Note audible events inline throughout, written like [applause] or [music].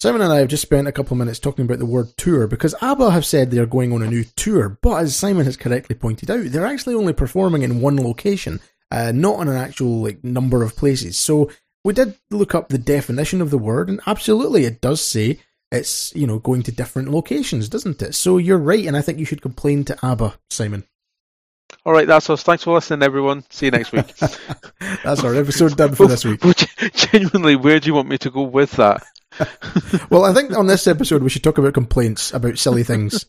Simon and I have just spent a couple of minutes talking about the word tour because ABBA have said they're going on a new tour, but as Simon has correctly pointed out, they're actually only performing in one location, uh, not in an actual like number of places. So we did look up the definition of the word, and absolutely it does say it's you know going to different locations, doesn't it? So you're right, and I think you should complain to ABBA, Simon. All right, that's us. Thanks for listening, everyone. See you next week. [laughs] that's our episode done for this week. [laughs] Genuinely, where do you want me to go with that? [laughs] well, I think on this episode we should talk about complaints about silly things,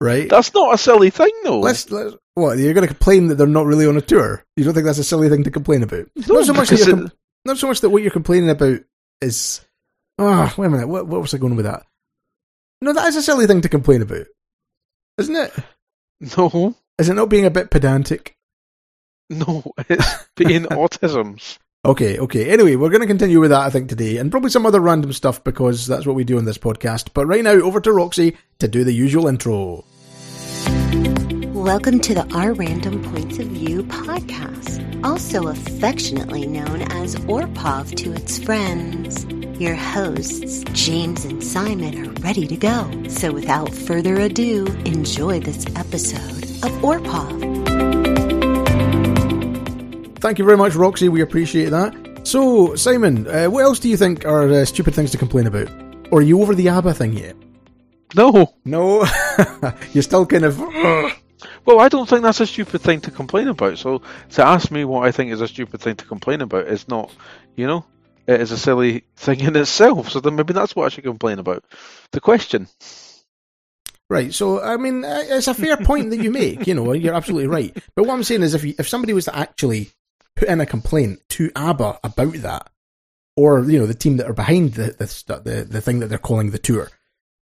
right? That's not a silly thing, though. Let's, let's what you're going to complain that they're not really on a tour. You don't think that's a silly thing to complain about? No, not so much that com- not so much that what you're complaining about is. Ah, oh, wait a minute. What, what was I going with that? No, that is a silly thing to complain about, isn't it? No. Is it not being a bit pedantic? No, it's being [laughs] autisms. Okay, okay. Anyway, we're going to continue with that, I think, today, and probably some other random stuff because that's what we do on this podcast. But right now, over to Roxy to do the usual intro. Welcome to the Our Random Points of View podcast, also affectionately known as ORPOV to its friends. Your hosts, James and Simon, are ready to go. So without further ado, enjoy this episode of ORPOV. Thank you very much, Roxy. We appreciate that. So, Simon, uh, what else do you think are uh, stupid things to complain about? Or are you over the ABBA thing yet? No. No? [laughs] You're still kind of. [clears throat] Well, I don't think that's a stupid thing to complain about. So to ask me what I think is a stupid thing to complain about is not, you know, it is a silly thing in itself. So then maybe that's what I should complain about. The question. Right. So, I mean, uh, it's a fair point that you make. You know, you're absolutely right. But what I'm saying is, if you, if somebody was to actually put in a complaint to ABBA about that, or you know the team that are behind the the the, the thing that they're calling the tour,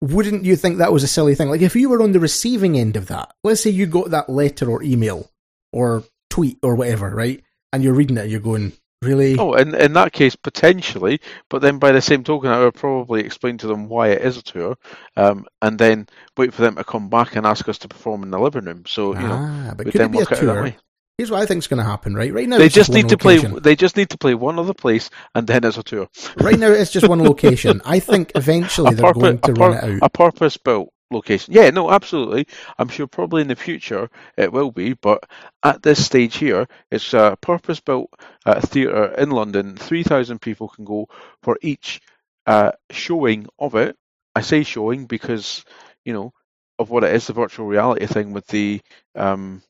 wouldn't you think that was a silly thing? Like if you were on the receiving end of that, let's say you got that letter or email or tweet or whatever, right? And you're reading it, you're going, really? Oh, in in that case, potentially. But then by the same token, I would probably explain to them why it is a tour, um, and then wait for them to come back and ask us to perform in the living room. So you ah, know, but could it be a tour? Here's what I think is going to happen, right? Right now, they just need to location. play. They just need to play one other place, and then it's a tour. right now, it's just one [laughs] location. I think eventually a they're purpose, going to run it out. A purpose-built location. Yeah, no, absolutely. I'm sure probably in the future it will be, but at this stage here, it's a purpose-built uh, theatre in London. Three thousand people can go for each uh, showing of it. I say showing because you know of what it is, the virtual reality thing with the um,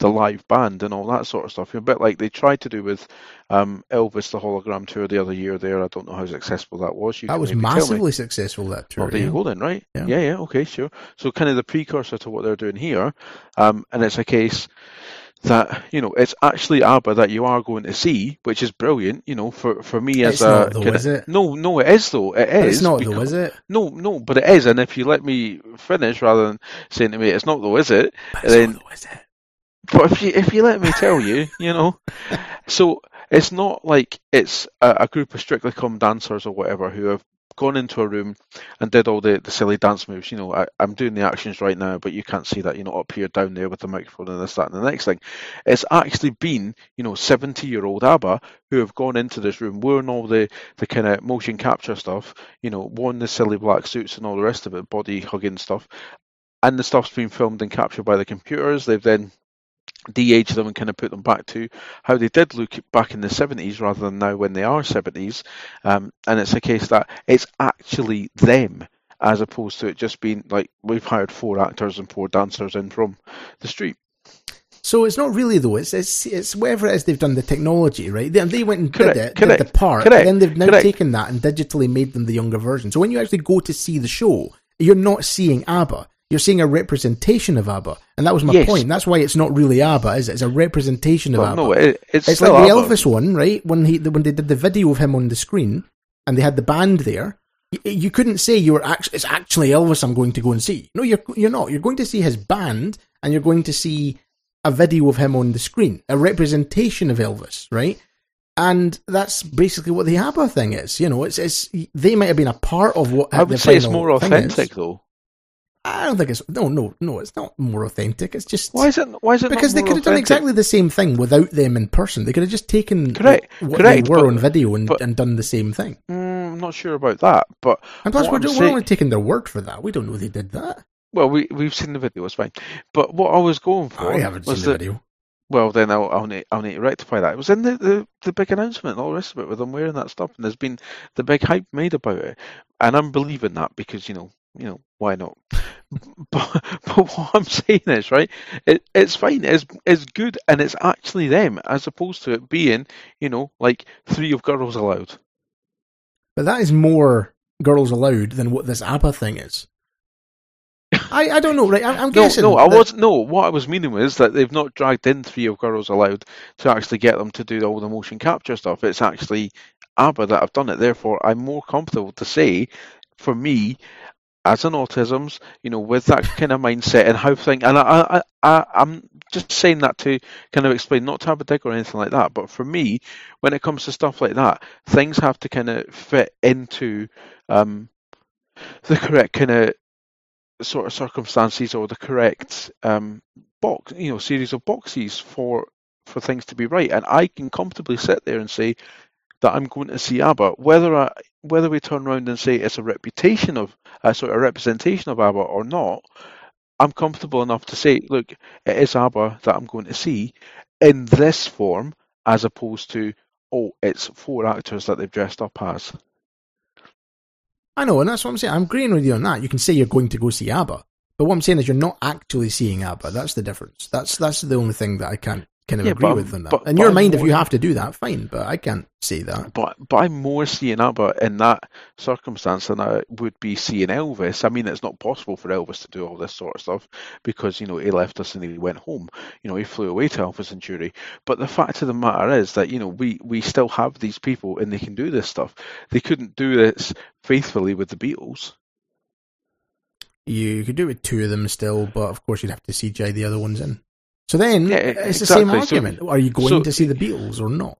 the live band and all that sort of stuff. A bit like they tried to do with um, Elvis the hologram tour the other year. There, I don't know how successful that was. You that was massively successful. That tour. Oh, there yeah. you go then, right? Yeah. yeah, yeah, okay, sure. So kind of the precursor to what they're doing here, um, and it's a case that you know it's actually ABBA that you are going to see, which is brilliant. You know, for for me as it's a though, kinda, is it? no, no, it is though. It is. It's not because, though, is it? No, no, but it is. And if you let me finish rather than saying to me it's not though, is it? But then. Not, though, is it? But if you if you let me tell you, you know, so it's not like it's a, a, group of strictly come dancers or whatever who have gone into a room and did all the, the silly dance moves. You know, I, am doing the actions right now, but you can't see that. You know, up here, down there with the microphone and this, that, and the next thing. It's actually been, you know, 70 year old ABBA who have gone into this room wearing all the the kind of motion capture stuff. You know, worn the silly black suits and all the rest of it, body hugging stuff. And the stuff's been filmed and captured by the computers. They've then de-age them and kind of put them back to how they did look back in the 70s rather than now when they are 70s. Um, and it's a case that it's actually them as opposed to it just being like we've hired four actors and four dancers in from the street. So it's not really though. It's it's it's whatever it is they've done the technology right. They, they went and correct, did it, correct, did the part, correct, then they've now correct. taken that and digitally made them the younger version. So when you actually go to see the show, you're not seeing ABBA. You're seeing a representation of ABBA, and that was my Yes. point. That's why it's not really ABBA, is it? It's a representation of Well, ABBA. no, it, it's, it's like the ABBA. Elvis one, right? When he when they did the video of him on the screen, and they had the band there. You, you couldn't say you were actually it's actually Elvis. I'm going to go and see. No, you're you're not. You're going to see his band, and you're going to see a video of him on the screen, a representation of Elvis, right? And that's basically what the ABBA thing is. You know, it's it's they might have been a part of what I would say it's more authentic though. I don't think it's no, no, no. It's not more authentic. It's just Why is it? Why is it? because they could have done exactly the same thing without them in person. They could have just taken Correct, what correct, they were but- on video and, but- and done the same thing. Mm, I'm not sure about that. But And plus, we're, we're only taking their word for that. We don't know they did that. well, we we've seen the video. It's fine. But what I was going for I haven't seen the video. well, then I'll, I'll need I'll need to rectify that. It was in the, the, the big announcement and all the rest of it with them wearing that stuff, and there's been the big hype made about it, and I'm believing that because you know you know why not? [laughs] but, but what I'm saying is right, it, it's fine, it's it's good, and it's actually them as opposed to it being you know like three of Girls Aloud. But that is more Girls Aloud than what this ABBA thing is. I, I don't know, right? I'm, I'm [laughs] No, guessing. no, I that- was no. What I was meaning was that they've not dragged in three of Girls Aloud to actually get them to do all the motion capture stuff. It's actually ABBA that have done it. Therefore, I'm more comfortable to say, for me, as an autism's, you know, with that kind of mindset and how things. and I, I, I, I'm just saying that to kind of explain, not to have a dig or anything like that. But for me, when it comes to stuff like that, things have to kind of fit into um, the correct kind of sort of circumstances or the correct um, box, you know, series of boxes for for things to be right. And I can comfortably sit there and say that I'm going to see ABBA, whether I, whether we turn around and say it's a reputation of uh, of representation of ABBA or not. I'm comfortable enough to say, look, it is ABBA that I'm going to see in this form, as opposed to oh, it's four actors that they've dressed up as. I know, and that's what I'm saying. I'm agreeing with you on that. You can say you're going to go see ABBA, but what I'm saying is you're not actually seeing ABBA. That's the difference. That's that's the only thing that I can't kind of Yeah, agree but- with on that. but- In but your I'm mind, if you have to do that, fine, but I can't say that. But but I'm more seeing ABBA in that circumstance than I would be seeing Elvis. I mean, it's not possible for Elvis to do all this sort of stuff because you know he left us and he went home. You know, he flew away to Alpha Centauri. But the fact of the matter is that you know we we still have these people and they can do this stuff. They couldn't do this faithfully with the Beatles. You could do it with two of them still, but of course you'd have to CGI the other ones in. So then Yeah, it's the same exactly. So- argument. Are you going so- to see the Beatles or not?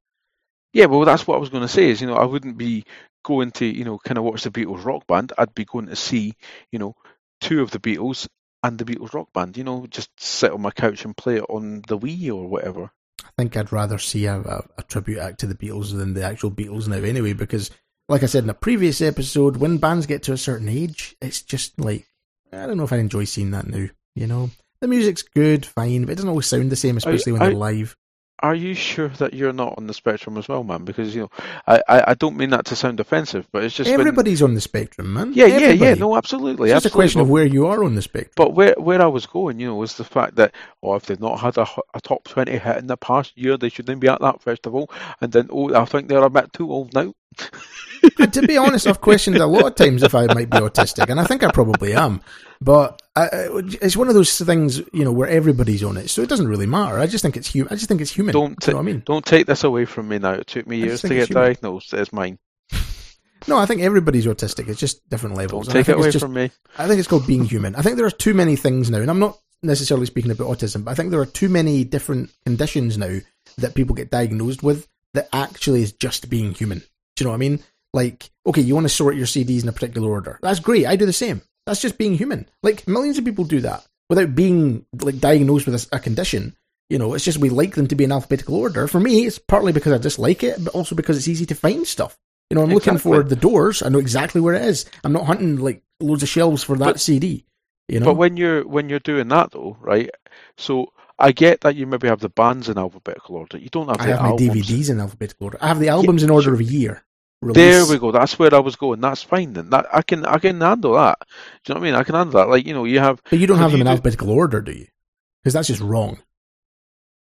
Yeah, well, that's what I was going to say. Is you know I wouldn't be going to you know kind of watch the Beatles rock band. I'd be going to see you know two of the Beatles and the Beatles rock band. You know, just sit on my couch and play it on the Wii or whatever. I think I'd rather see a, a, a tribute act to the Beatles than the actual Beatles now, anyway, because, like I said in a previous episode, when bands get to a certain age, it's just like, I don't know if I enjoy seeing that now, you know? The music's good, fine, but it doesn't always sound the same, especially when they're live. Are you sure that you're not on the spectrum as well, man? Because you know, I, I, I don't mean that to sound offensive, but it's just when- Everybody's on the spectrum, man. yeah, yeah, yeah. No, absolutely, It's just a question but- of where you are on the spectrum. But where where I was going, you know, was the fact that oh, if they've not had a, a top twenty hit in the past year, they shouldn't be at that festival. And then oh, I think they're a bit too old now. And to be honest, I've questioned a lot of times if I might be autistic, and I think I probably am. But I, it's one of those things, you know, where everybody's on it, so it doesn't really matter. I just think it's human. I just think it's human. Don't Do you know what I mean? Don't take this away from me now. It took me years to get diagnosed. It's mine. [laughs] No, I think everybody's autistic. It's just different Don't levels. I take it away just- from me. I think it's called being human. I think there are too many things now, and I'm not necessarily speaking about autism, but I think there are too many different conditions now that people get diagnosed with that actually is just being human. Do you know what I mean? Like, okay, you want to sort your CDs in a particular order. That's great. I do the same. That's just being human. Like millions of people do that without being like diagnosed with a, a condition. You know, it's just we like them to be in alphabetical order. For me, it's partly because I dislike it, but also because it's easy to find stuff. You know, I'm looking for the doors. I know exactly where it is. I'm not hunting like loads of shelves for that But- CD. You know, But when you're when you're doing that though, right? So I get that you maybe have the bands in alphabetical order. You don't have I have my albums. DVDs in alphabetical order. I have the albums in order of a year. There we go. That's where I was going. That's fine then. That I can I can handle that. Do you know what I mean? I can handle that. Like you know, you have But you don't Have have them in do- alphabetical order, do you? Because that's just wrong.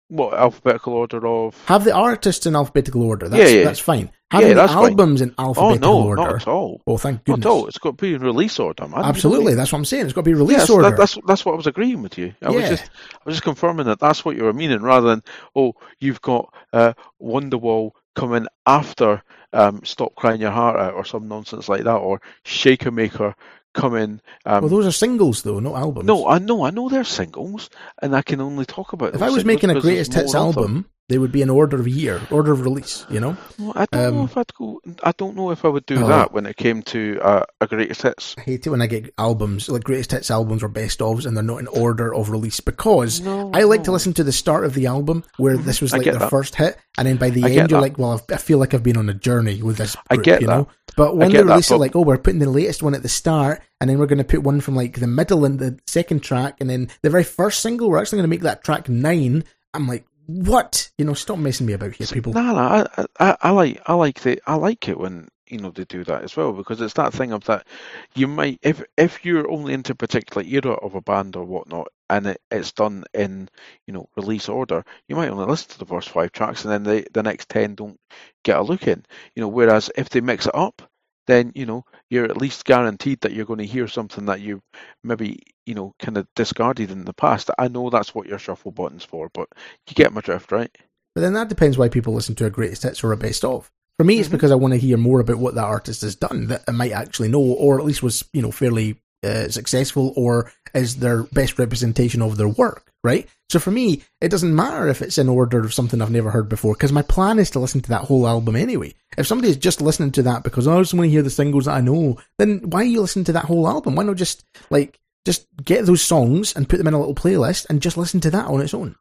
what alphabetical order of? Have the artists in alphabetical order. That's, Yeah, yeah. that's fine. Having Yeah, the that's fine. albums in Oh alphabetical no, order. not at all. Well, thank goodness. Not at all. It's got to be in release order, man. Absolutely, what I mean? that's what I'm saying. It's got to be release Yes, order. that, that's that's what I was agreeing with you. I was Yeah. just I was just confirming that that's what you were meaning, rather than oh you've got uh, Wonderwall coming after um, Stop Crying Your Heart Out or some nonsense like that, or Shaker Maker coming. Um, well, those are singles though, not albums. no, I know, I know they're singles, and I can only talk about. if I was making a greatest hits album, They would be in order of year, order of release. You know. Well, I don't know Um, if I'd go. I don't know if I would do Oh. that when it came to uh, a greatest hits. I hate it when I get albums like greatest hits albums or best ofs, and they're not in order of release because No, I like to listen to the start of the album where this was like their that. first hit, and then by the I end you're that. like, well, I've, I feel like I've been on a journey with this. I get you that. know. But when they that, release it, like, oh, we're putting the latest one at the start, and then we're going to put one from like the middle and the second track, and then the very first single, we're actually going to make that track nine. I'm like, what? You know, stop messing me about here, people. No, I, I, I like, I like the, I like it when you know they do that as well because it's that thing of that you might, if if you're only into a particular era of a band or whatnot, and it, it's done in you know release order, you might only listen to the first five tracks and then the the next ten don't get a look in. You know, whereas if they mix it up, then you know you're at least guaranteed that you're going to hear something that you maybe you know kind of discarded in the past. I know that's what your shuffle button's for, but you get my drift, right? But then that depends why people listen to a greatest hits or a best of. For me, it's Mhm. because I want to hear more about what that artist has done that I might actually know, or at least was you know fairly uh, successful, or is their best representation of their work, right? So for me, it doesn't matter if it's in order of something I've never heard before, because my plan is to listen to that whole album anyway. If somebody is just listening to that because oh, I just want to hear the singles that I know, then why are you listening to that whole album? Why not just like just get those songs and put them in a little playlist and just listen to that on its own?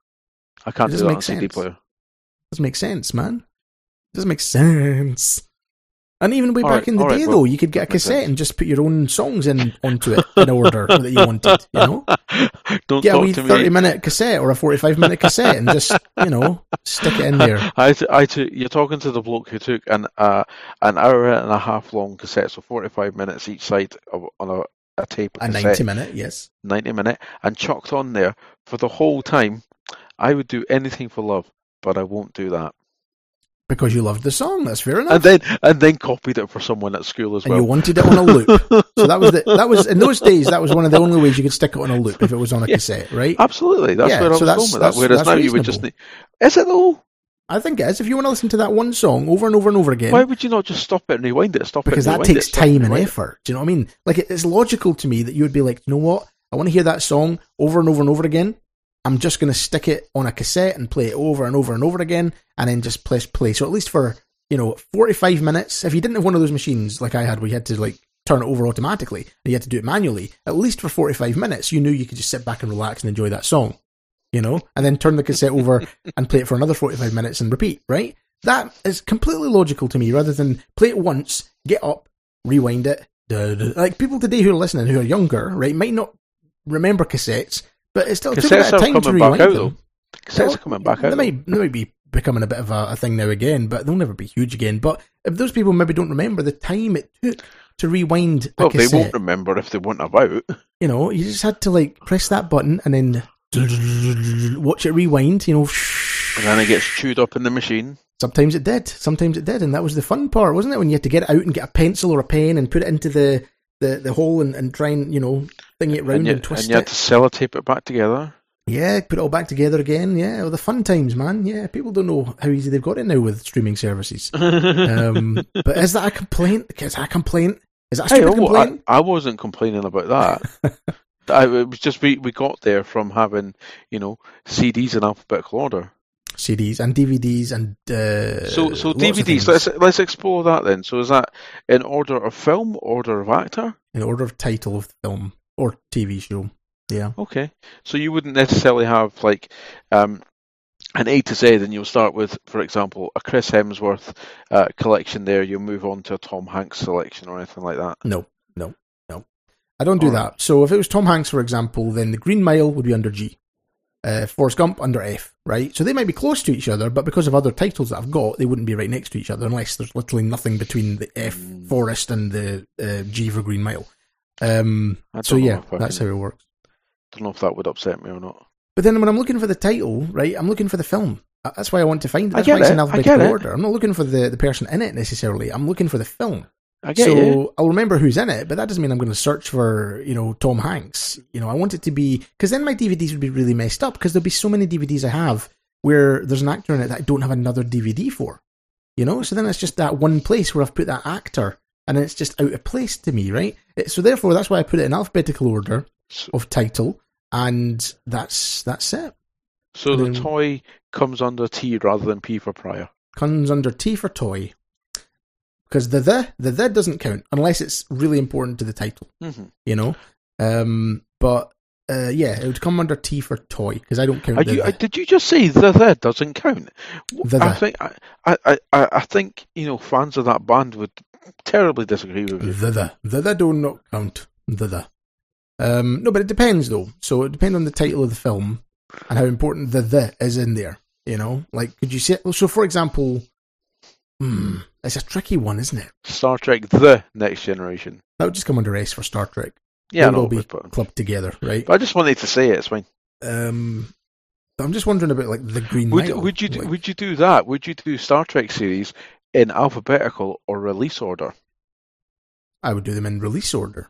I can't It do that make on CD sense. player. Doesn't make sense, man. Doesn't make sense. And even way All back right, in the right, day, well, though, you could get a cassette and just put your own songs in onto it in order that you wanted. You know, [laughs] Don't get a wee thirty-minute cassette or a forty five minute cassette and just you know stick it in there. [laughs] I, t- I t- you're talking to the bloke who took an uh, an hour and a half long cassette, so 45 minutes each side of, on a, a tape A cassette, ninety minute, yes. 90 minute, and chucked on there for the whole time. I would do anything for love, but I won't do that. Because you loved the song, that's fair enough. And then and then copied it for someone at school as And well. you wanted it on a loop. [laughs] So that was the, that was in those days. That was one of the only ways you could stick it on a loop if it was on a Yeah. cassette, right? Absolutely, that's Yeah, where I so was that's- going with that's- that. Whereas that's now you would just need. Is it though? I think it is. If you want to listen to that one song over and over and over again, Why would you not just stop it and rewind it? Stop it? because it. that takes it, time and it? effort. Do you know what I mean? Like it- it's logical to me that you would be like, you know what? I want to hear that song over and over and over again. I'm just going to stick it on a cassette and play it over and over and over again, and then just press play. So at least for you know 45 minutes, if you didn't have one of those machines like I had, where you had to like turn it over automatically and you had to do it manually, at least for 45 minutes, you knew you could just sit back and relax and enjoy that song. You know, and then turn the cassette over [laughs] and play it for another 45 minutes and repeat. Right? That is completely logical to me, rather than play it once, get up, rewind it. Like people today who are listening, who are younger, right, might not remember cassettes, but it still took a bit of time to rewind out them. though. Cassettes are coming back They out. might, they might be becoming a bit of a, a thing now again, but they'll never be huge again. But if those people maybe don't remember the time it took to rewind Well, they won't remember if they weren't about. you know, you just had to like press that button and then watch it rewind. You know, And then it gets chewed up in the machine. sometimes it did, sometimes it did, and that was the fun part, wasn't it? When you had to get it out and get a pencil or a pen and put it into the the, the hole and, and try and you know thing it round And and, you, twist and you had it. to sellotape it back together. Yeah, put it all back together again. Yeah, well, the fun times, man. Yeah, people don't know how easy they've got it now with streaming services. [laughs] Um, but is that a complaint? Is that a complaint? Is that a Hey, oh, I, complaint? I wasn't complaining about that. [laughs] I, it was just we, we got there from having, you know, CDs in alphabetical order. CDs and DVDs and uh, So so DVDs. Let's let's explore that then. So is that in order of film, order of actor? in order of title of film or TV show. Yeah, Okay. So you wouldn't necessarily have like um, an A to Z, and you'll start with, for example, a Chris Hemsworth uh, collection. There, you'll move on to a Tom Hanks selection or anything like that. no, no, no. I don't do that. So if it was Tom Hanks, for example, then the Green Mile would be under G. Uh, Forrest Gump under F, right? So they might be close to each other, but because of other titles that I've got, they wouldn't be right next to each other unless there's literally nothing between the F Mm. Forrest and the uh, G for Green Mile. Um, so yeah, that's can- how it works. I don't know if that would upset me or not. But then when I'm looking for the title, right, I'm looking for the film. That's why I want to find it. I That's why get it's it, in I alphabetical order. I'm not looking for the, the person in it necessarily. I'm looking for the film. I get so you. I'll remember who's in it, but that doesn't mean I'm going to search for, you know, Tom Hanks. You know, I want it to be, because then my DVDs would be really messed up because there'll be so many DVDs I have where there's an actor in it that I don't have another DVD for. You know, so then it's just that one place where I've put that actor and it's just out of place to me, right? It- so therefore, that's why I put it in alphabetical order of title and that's, that's it. so the toy comes under T rather than P for Pryor? Comes under T for toy. Because the the the the doesn't count unless it's really important to the title. Mm-hmm. You know. Um, but uh, yeah, it would come under T for toy because I don't count the, you, the. did you just say the the doesn't count? The I think I, I, I, I think you know fans of that band would terribly disagree with you. The the the the do not count. The the. Um, no, but it depends though. So it depends on the title of the film and how important the the is in there. You know, like could you say? So for example, hmm, it's a tricky one, isn't it? Star Trek: The Next Generation. That would just come under S for Star Trek. Yeah, They'll be but, clubbed together, right? but I just wanted to say it. It's fine. Um, I'm just wondering about like the Green Would, Mile. would you do, Like, would you do that? Would you do Star Trek series in alphabetical or release order? I would do them in release order.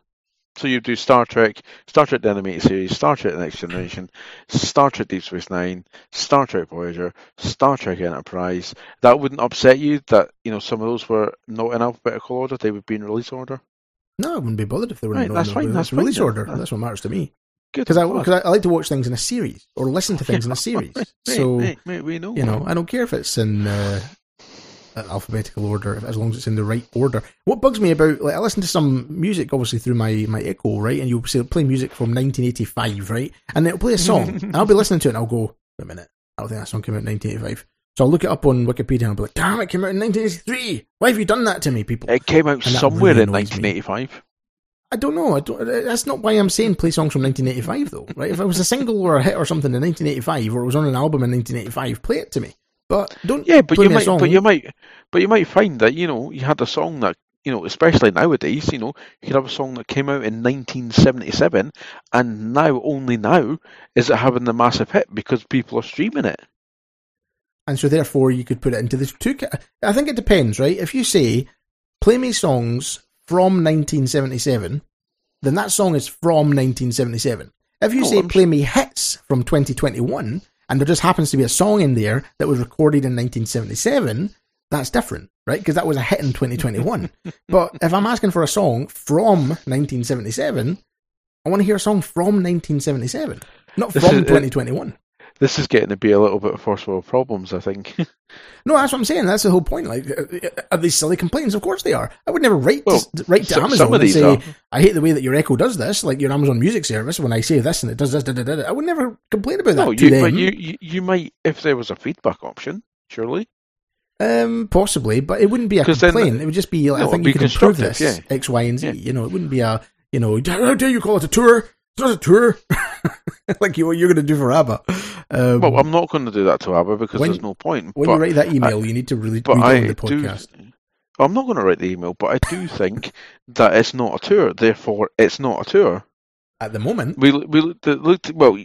So you do Star Trek, Star Trek the animated series, Star Trek: The Next Generation, Star Trek: Deep Space Nine, Star Trek Voyager, Star Trek Enterprise. That wouldn't upset you that you know some of those were not in alphabetical order; they would be in release order. No, I wouldn't be bothered if they were Right, in that's fine, that's release fine order. That's- That's what matters to me. Good. Because I, cause I, I like to watch things in a series or listen to [laughs] things in a series. [laughs] Mate, so mate, mate, we know. you know, I don't care if it's in uh, alphabetical order, as long as it's in the right order. What bugs me about, like, I listen to some music, obviously through my my Echo, right, and you'll say play music from 1985, right, and it'll play a song, [laughs] and I'll be listening to it, and I'll go, wait a minute, I don't think that song came out in 1985. So I'll look it up on Wikipedia, and I'll be like, damn, it came out in 1983. Why have you done that to me, people? It came out And somewhere really in annoys me. 1985. I don't know. I don't. That's not why I'm saying play songs from 1985, though. Right? If it was a single or a hit or something in 1985, or it was on an album in 1985, play it to me. But don't. Yeah, but you might, song. but you might, but you might find that you know you had a song that you know, especially nowadays, you know, you could have a song that came out in 1977, and now only now is it having the massive hit because people are streaming it. and so therefore you could put it into the two. I think it depends, right? If you say play me songs from 1977, then that song is from 1977. If you Oh, say I'm play me hits from 2021, and there just happens to be a song in there that was recorded in 1977, that's different, right? Because that was a hit in 2021. [laughs] but if I'm asking for a song from 1977, I want to hear a song from 1977, not This from [laughs] is- uh, 2021. This is getting to be a little bit of first world problems, I think. [laughs] No, that's what I'm saying. That's the whole point. Like, uh, are these silly complaints? Of course they are. I would never write Well, to, write to Amazon some and say, are. "I hate the way that your Echo does this." Like your Amazon Music service, when I say this and it does this, da, da, da, da. I would never complain about that no, to you, them. but you, you, you might if there was a feedback option, surely. Um, possibly, but it wouldn't be a complaint. it would just be, like, No, I think you could improve this yeah. X, Y, and Z. Yeah. You know, it wouldn't be a, you know, how dare you call it a tour? It's not a tour. [laughs] like you, what you're going to do for ABBA. Um, Well, I'm not going to do that to ABBA because when- there's no point. when you write that email, you need to really but read I it on the do. podcast. I'm not going to write the email, but I do think that it's not a tour. Therefore, it's not a tour. At the moment, We we looked looked well,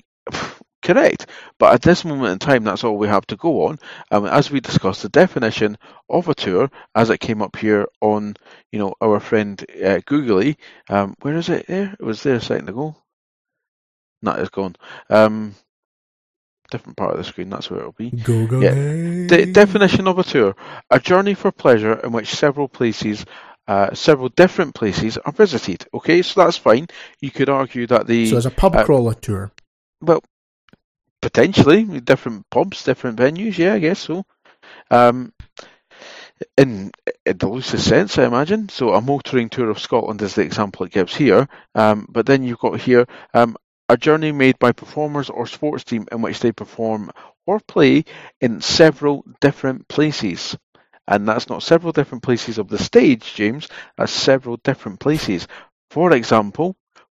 correct. But at this moment in time, that's all we have to go on. Um, as we discussed, the definition of a tour, as it came up here on, you know, our friend uh, Googly. Um, where is it? There, it was there a second ago. No, it's gone. Um, different part of the screen. That's where it'll be. go go. Yeah. The definition of a tour: a journey for pleasure in which several places, uh, several different places are visited. Okay, so that's fine. You could argue that the So it's a pub uh, crawler tour. well, potentially different pubs, different venues. Yeah, I guess so. Um, in, in the loosest sense, I imagine. So a motoring tour of Scotland is the example it gives here. Um, but then you've got here um, a journey made by performers or sports team in which they perform or play in several different places. And that's not several different places of the stage, James. That's several different places. For example,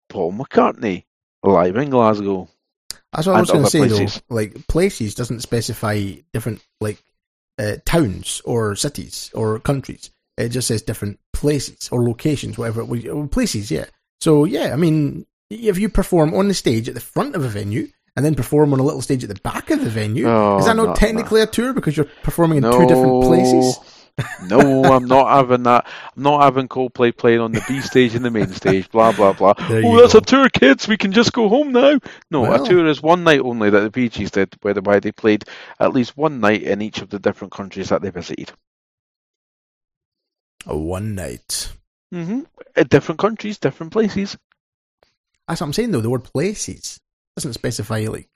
Paul McCartney live in Glasgow. That's what I was going to say places. though. Like places doesn't specify different like uh, towns or cities or countries. It just says different places or locations, whatever. it was- or Places, yeah. So yeah, I mean, if you perform on the stage at the front of a venue and then perform on a little stage at the back of the venue, Oh, is that not no, technically a tour because you're performing in two different places? [laughs] no, I'm not having that. I'm not having Coldplay playing on the B stage and the main stage. Blah blah blah. [laughs] There oh, that's go. a tour, kids. We can just go home now. No, Well. a tour is one night only that the Bee Gees did, whereby they played at least one night in each of the different countries that they visited. A one night. hmm different countries, different places. That's what I'm saying though. The word places doesn't specify like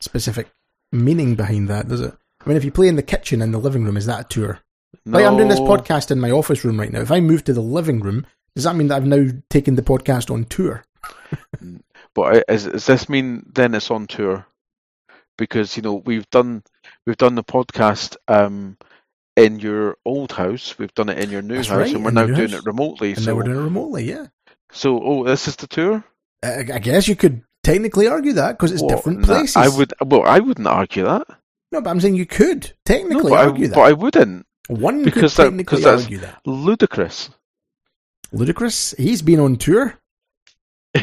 specific meaning behind that, does it? I mean, if you play in the kitchen and the living room, is that a tour? Like I'm doing this podcast in my office room right now. If I move to the living room, does that mean that I've now taken the podcast on tour? [laughs] But is, does this mean then it's on tour? Because you know we've done we've done the podcast um, in your old house, we've done it in your new That's house, right, and we're now doing house. it remotely. And so now we're doing it remotely, yeah. so oh, this is the tour. I, I guess you could technically argue that because it's Well, different places. I would well, I wouldn't argue that. No, but I'm saying you could No, technically but I, argue but. I wouldn't. One because could that- technically argue that. Ludicrous. Ludicrous. He's been on tour. [laughs]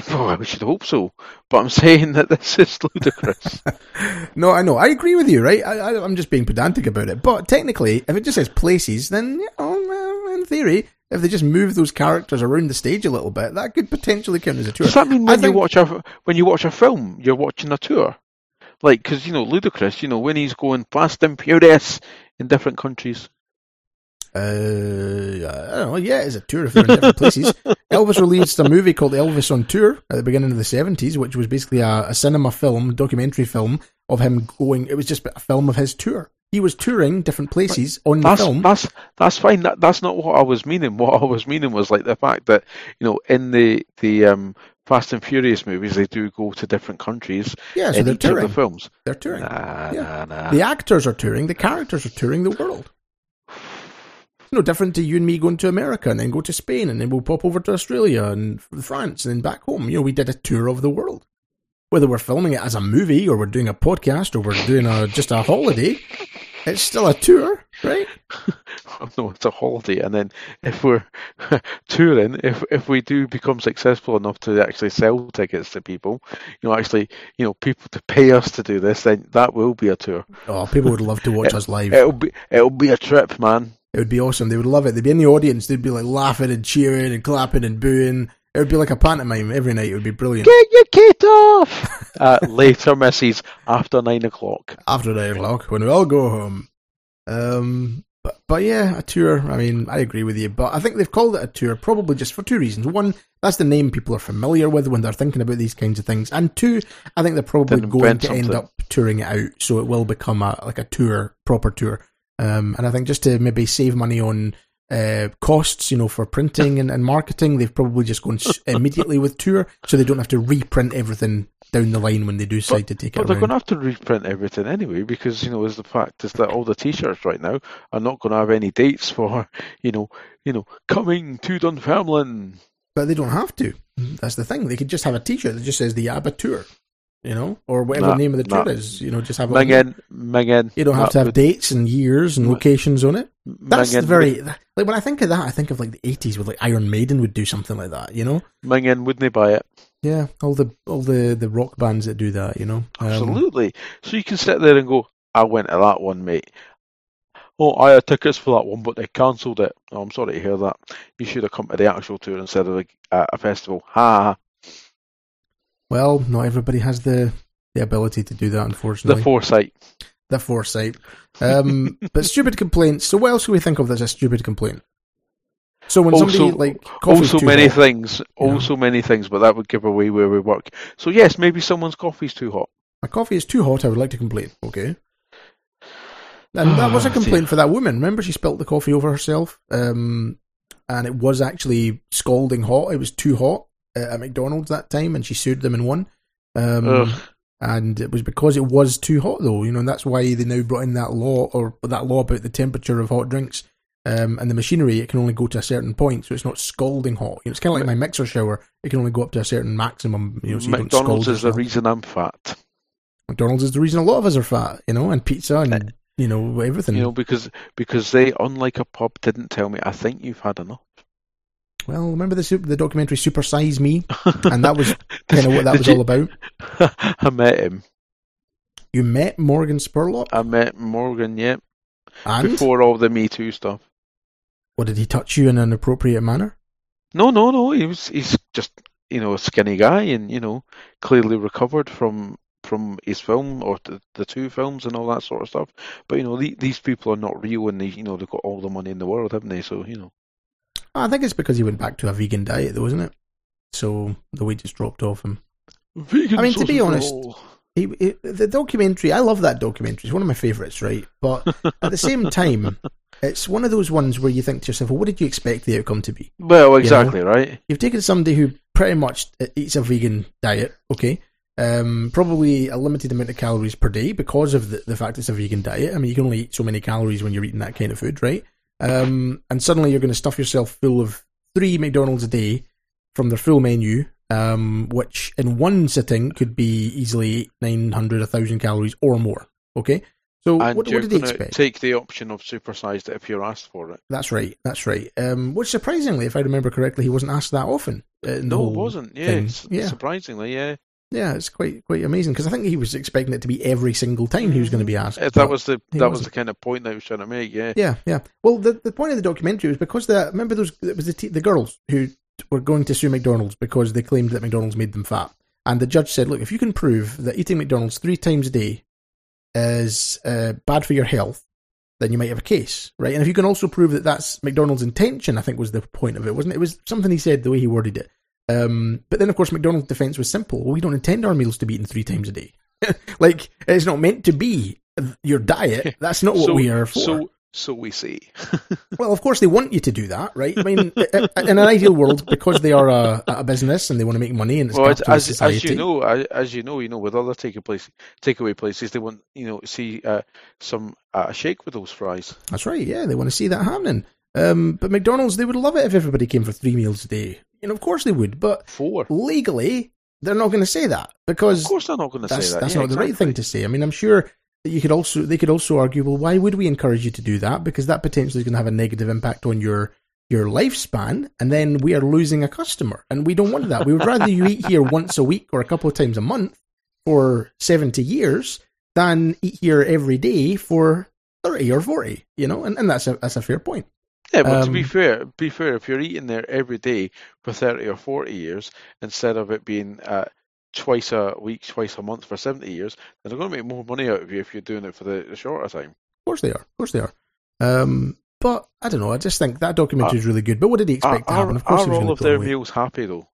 Well, I should hope so. But I'm [laughs] saying that this is ludicrous. [laughs] No, I know. I agree with you, right? I, I, I'm just being pedantic about it. But technically, if it just says places, then, you know, in theory, if they just move those characters around the stage a little bit, that could potentially count as a tour. Does that mean I when you think- watch a when you watch a film, you're watching a tour? Like, because you know, Ludacris. You know, when he's going fast and furious in different countries. Uh, I don't know. Yeah, it's a tour if they're in different places. [laughs] Elvis released a movie called Elvis on Tour at the beginning of the 70s, which was basically a, a cinema film, documentary film of him going. It was just a film of his tour. He was touring different places on the That's film. that's that's fine. That, that's not what I was meaning. What I was meaning was like the fact that you know, in the the um, Fast and Furious movies, they do go to different countries Yeah, so they're touring. the films. They're touring. Nah, Yeah. nah, nah. The actors are touring. The characters are touring the world. No different to you and me going to America and then go to Spain and then we'll pop over to Australia and France and then back home. You know, we did a tour of the world. Whether we're filming it as a movie or we're doing a podcast or we're doing a just a holiday, it's still a tour, right? [laughs] no, it's a holiday. And then if we're [laughs] touring, if if we do become successful enough to actually sell tickets to people, you know, actually, you know, people to pay us to do this, then that will be a tour. Oh, people would love to watch [laughs] us live. It'll be it'll be a trip, man. It would be awesome. They would love it. They'd be in the audience. They'd be like laughing and cheering and clapping and booing. It would be like a pantomime every night. It would be brilliant. Get your kit off. [laughs] uh, later, Mrs. After nine o'clock. after nine o'clock when we all go home. Um, but but yeah, a tour. I mean, I agree with you, but I think they've called it a tour probably just for two reasons. One, that's the name people are familiar with when they're thinking about these kinds of things, and two, I think they're probably Didn't going invent to end up touring it out, so it will become a like a tour, proper tour. Um, and I think just to maybe save money on uh, costs, you know, for printing [laughs] and, and marketing, they've probably just gone immediately with tour, so they don't have to reprint everything down the line when they do decide to take But it they're around. going to have to reprint everything anyway, because you know, is the fact is that all the T-shirts right now are not going to have any dates for, [laughs] you know, you know, coming to Dunfermline. But they don't have to. That's the thing. They could just have a T-shirt that just says the ABBA tour, you know, or whatever Nah, the name of the tour nah. is. You know, just have it. on- Mingin, Mingin. You don't have to have dates and years and locations on it. That's Mingin, very like when I think of that, I think of like the eighties with like Iron Maiden would do something like that. You know, Mingin, wouldn't they buy it? yeah, all the all the the rock bands that do that. You know, Um, Absolutely. So you can sit there and go, I went to that one, mate. Oh, I had tickets for that one, but they cancelled it. Oh, I'm sorry to hear that. You should have come to the actual tour instead of a, uh, a festival. Ha! Well, not everybody has the the ability to do that, unfortunately. The foresight. the foresight. Um, [laughs] but stupid complaints. So what else can we think of that's a stupid complaint? So when somebody like Also too many hot- things. you know. Also many things, but that would give away where we work. So yes, maybe someone's coffee's too hot. My coffee is too hot. I would like to complain. Okay. And that was a Ah, complaint for that woman. Remember, she spilt the coffee over herself, um, and it was actually scalding hot. It was too hot at McDonald's that time, and she sued them and won. Um, and it was because it was too hot, though. You know, and that's why they now brought in that law or that law about the temperature of hot drinks. Um, and the machinery, it can only go to a certain point, so it's not scalding hot. You know, it's kind of like my mixer shower; it can only go up to a certain maximum. You know, so you McDonald's is the reason I'm fat. McDonald's is the reason a lot of us are fat, you know, and pizza and you know everything. You know, because because they, unlike a pub, didn't tell me. I think you've had enough. Well, remember the super, the documentary Super Size Me, and that was [laughs] kind of what that was you- all about. [laughs] I met him. You met Morgan Spurlock, I met Morgan, yeah, and before all the Me Too stuff. what did he touch you in an appropriate manner? No, no, no. He was he's just you know a skinny guy, and you know clearly recovered from from his film or the, the two films and all that sort of stuff. But you know the, these people are not real, and they you know they've got all the money in the world, haven't they? So you know. I think it's because he went back to a vegan diet, though, isn't it? So the weight just dropped off him. Vegan I mean, to be honest, he, he, the documentary. I love that documentary. It's one of my favourites, right? But at the same time, [laughs] it's one of those ones where you think to yourself, well, what did you expect the outcome to be? Well, exactly, right? You've taken somebody who pretty much eats a vegan diet, okay? Um, probably a limited amount of calories per day because of the, the fact it's a vegan diet. I mean, you can only eat so many calories when you're eating that kind of food, right? Um, and suddenly you're going to stuff yourself full of three McDonald's a day from their full menu, um, which in one sitting could be easily 900, 1,000 calories or more, okay? So And what, you're what did he gonna expect? take the option of supersized it if you're asked for it. That's right. That's right. Um, which surprisingly, if I remember correctly, he wasn't asked that often. uh, No, it wasn't. Yeah, yeah, surprisingly, yeah. Yeah. It's quite quite amazing because I think he was expecting it to be every single time he was going to be asked. Uh, That was the that was the kind of point that I was trying to make. Yeah. yeah, yeah. Well, the the point of the documentary was because the remember those it was the t- the girls who were going to sue McDonald's because they claimed that McDonald's made them fat, and the judge said, look, if you can prove that eating McDonald's three times a day is uh, bad for your health. Then you might have a case, right? And if you can also prove that that's McDonald's intention, I think was the point of it, wasn't it? It was something he said the way he worded it. Um, but then, of course, McDonald's defense was simple. Well, we don't intend our meals to be eaten three times a day. [laughs] like, it's not meant to be your diet. [laughs] That's not what so, we are for. So so we see. [laughs] Well, of course, they want you to do that, right? I mean, in an ideal world, because they are a, a business and they want to make money and it's well, as, as as you know, as, you know, you know, with other take place takeaway places, they want you know see uh, some uh, shake with those fries. That's right. Yeah, they want to see that happening. Um, but McDonald's, they would love it if everybody came for three meals a day. You know, of course they would. But Four. legally, they're not going to say that because Of course, they're not going to that's say that. that's Yeah, not the right thing to say. I mean, I'm sure that you could also they could also argue, well, why would we encourage you to do that? Because that potentially is going to have a negative impact on your your lifespan, and then we are losing a customer, and we don't want that. We would rather you eat here once a week or a couple of times a month for seventy years than eat here every day for thirty or forty. You know, and, and that's a that's a fair point. Yeah, but to be Um, fair, be fair, if you're eating there every day for thirty or forty years, instead of it being uh, twice a week, twice a month for seventy years, then they're going to make more money out of you if you're doing it for the, the shorter time. Of course they are. Of course they are. Um, but I don't know. I just think that documentary is really good. But what did he expect to are, happen? Of course, are all of their away. meals happy though?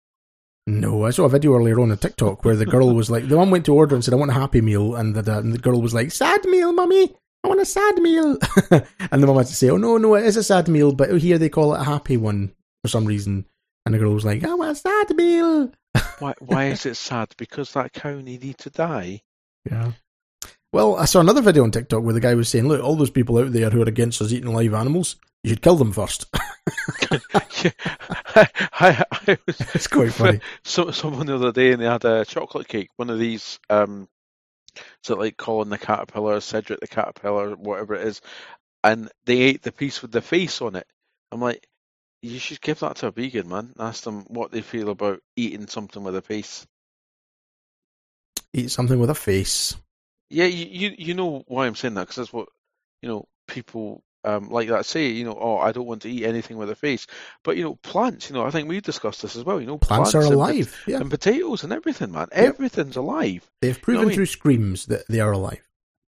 No, I saw a video earlier on a TikTok where the girl [laughs] was like, the one went to order and said, "I want a happy meal," and the, and the girl was like, "Sad meal, mummy. I want a sad meal." [laughs] and the mum had to say, "Oh no, no, it is a sad meal, but here they call it a happy one for some reason." And the girl was like, "I want a sad meal." [laughs] Why? Why is it sad? Because that cow needed to die. Yeah. Well, I saw another video on TikTok where the guy was saying, "Look, all those people out there who are against us eating live animals, you should kill them first. [laughs] Yeah, I, I, I was it's quite funny. so, someone the other day and they had a chocolate cake, one of these, um, so like Colin the caterpillar, Cedric the caterpillar, whatever it is, and they ate the piece with the face on it. I'm like, you should give that to a vegan man. Ask them what they feel about eating something with a face. Eat something with a face. Yeah, you you, you know why I'm saying that because that's what you know people um, like that say. You know, oh, I don't want to eat anything with a face. But you know, plants. You know, I think we discussed this as well. You know, Plants, are and alive. Yeah, and potatoes and everything, man. Yep. Everything's alive. they've proven I mean- through screams that they are alive.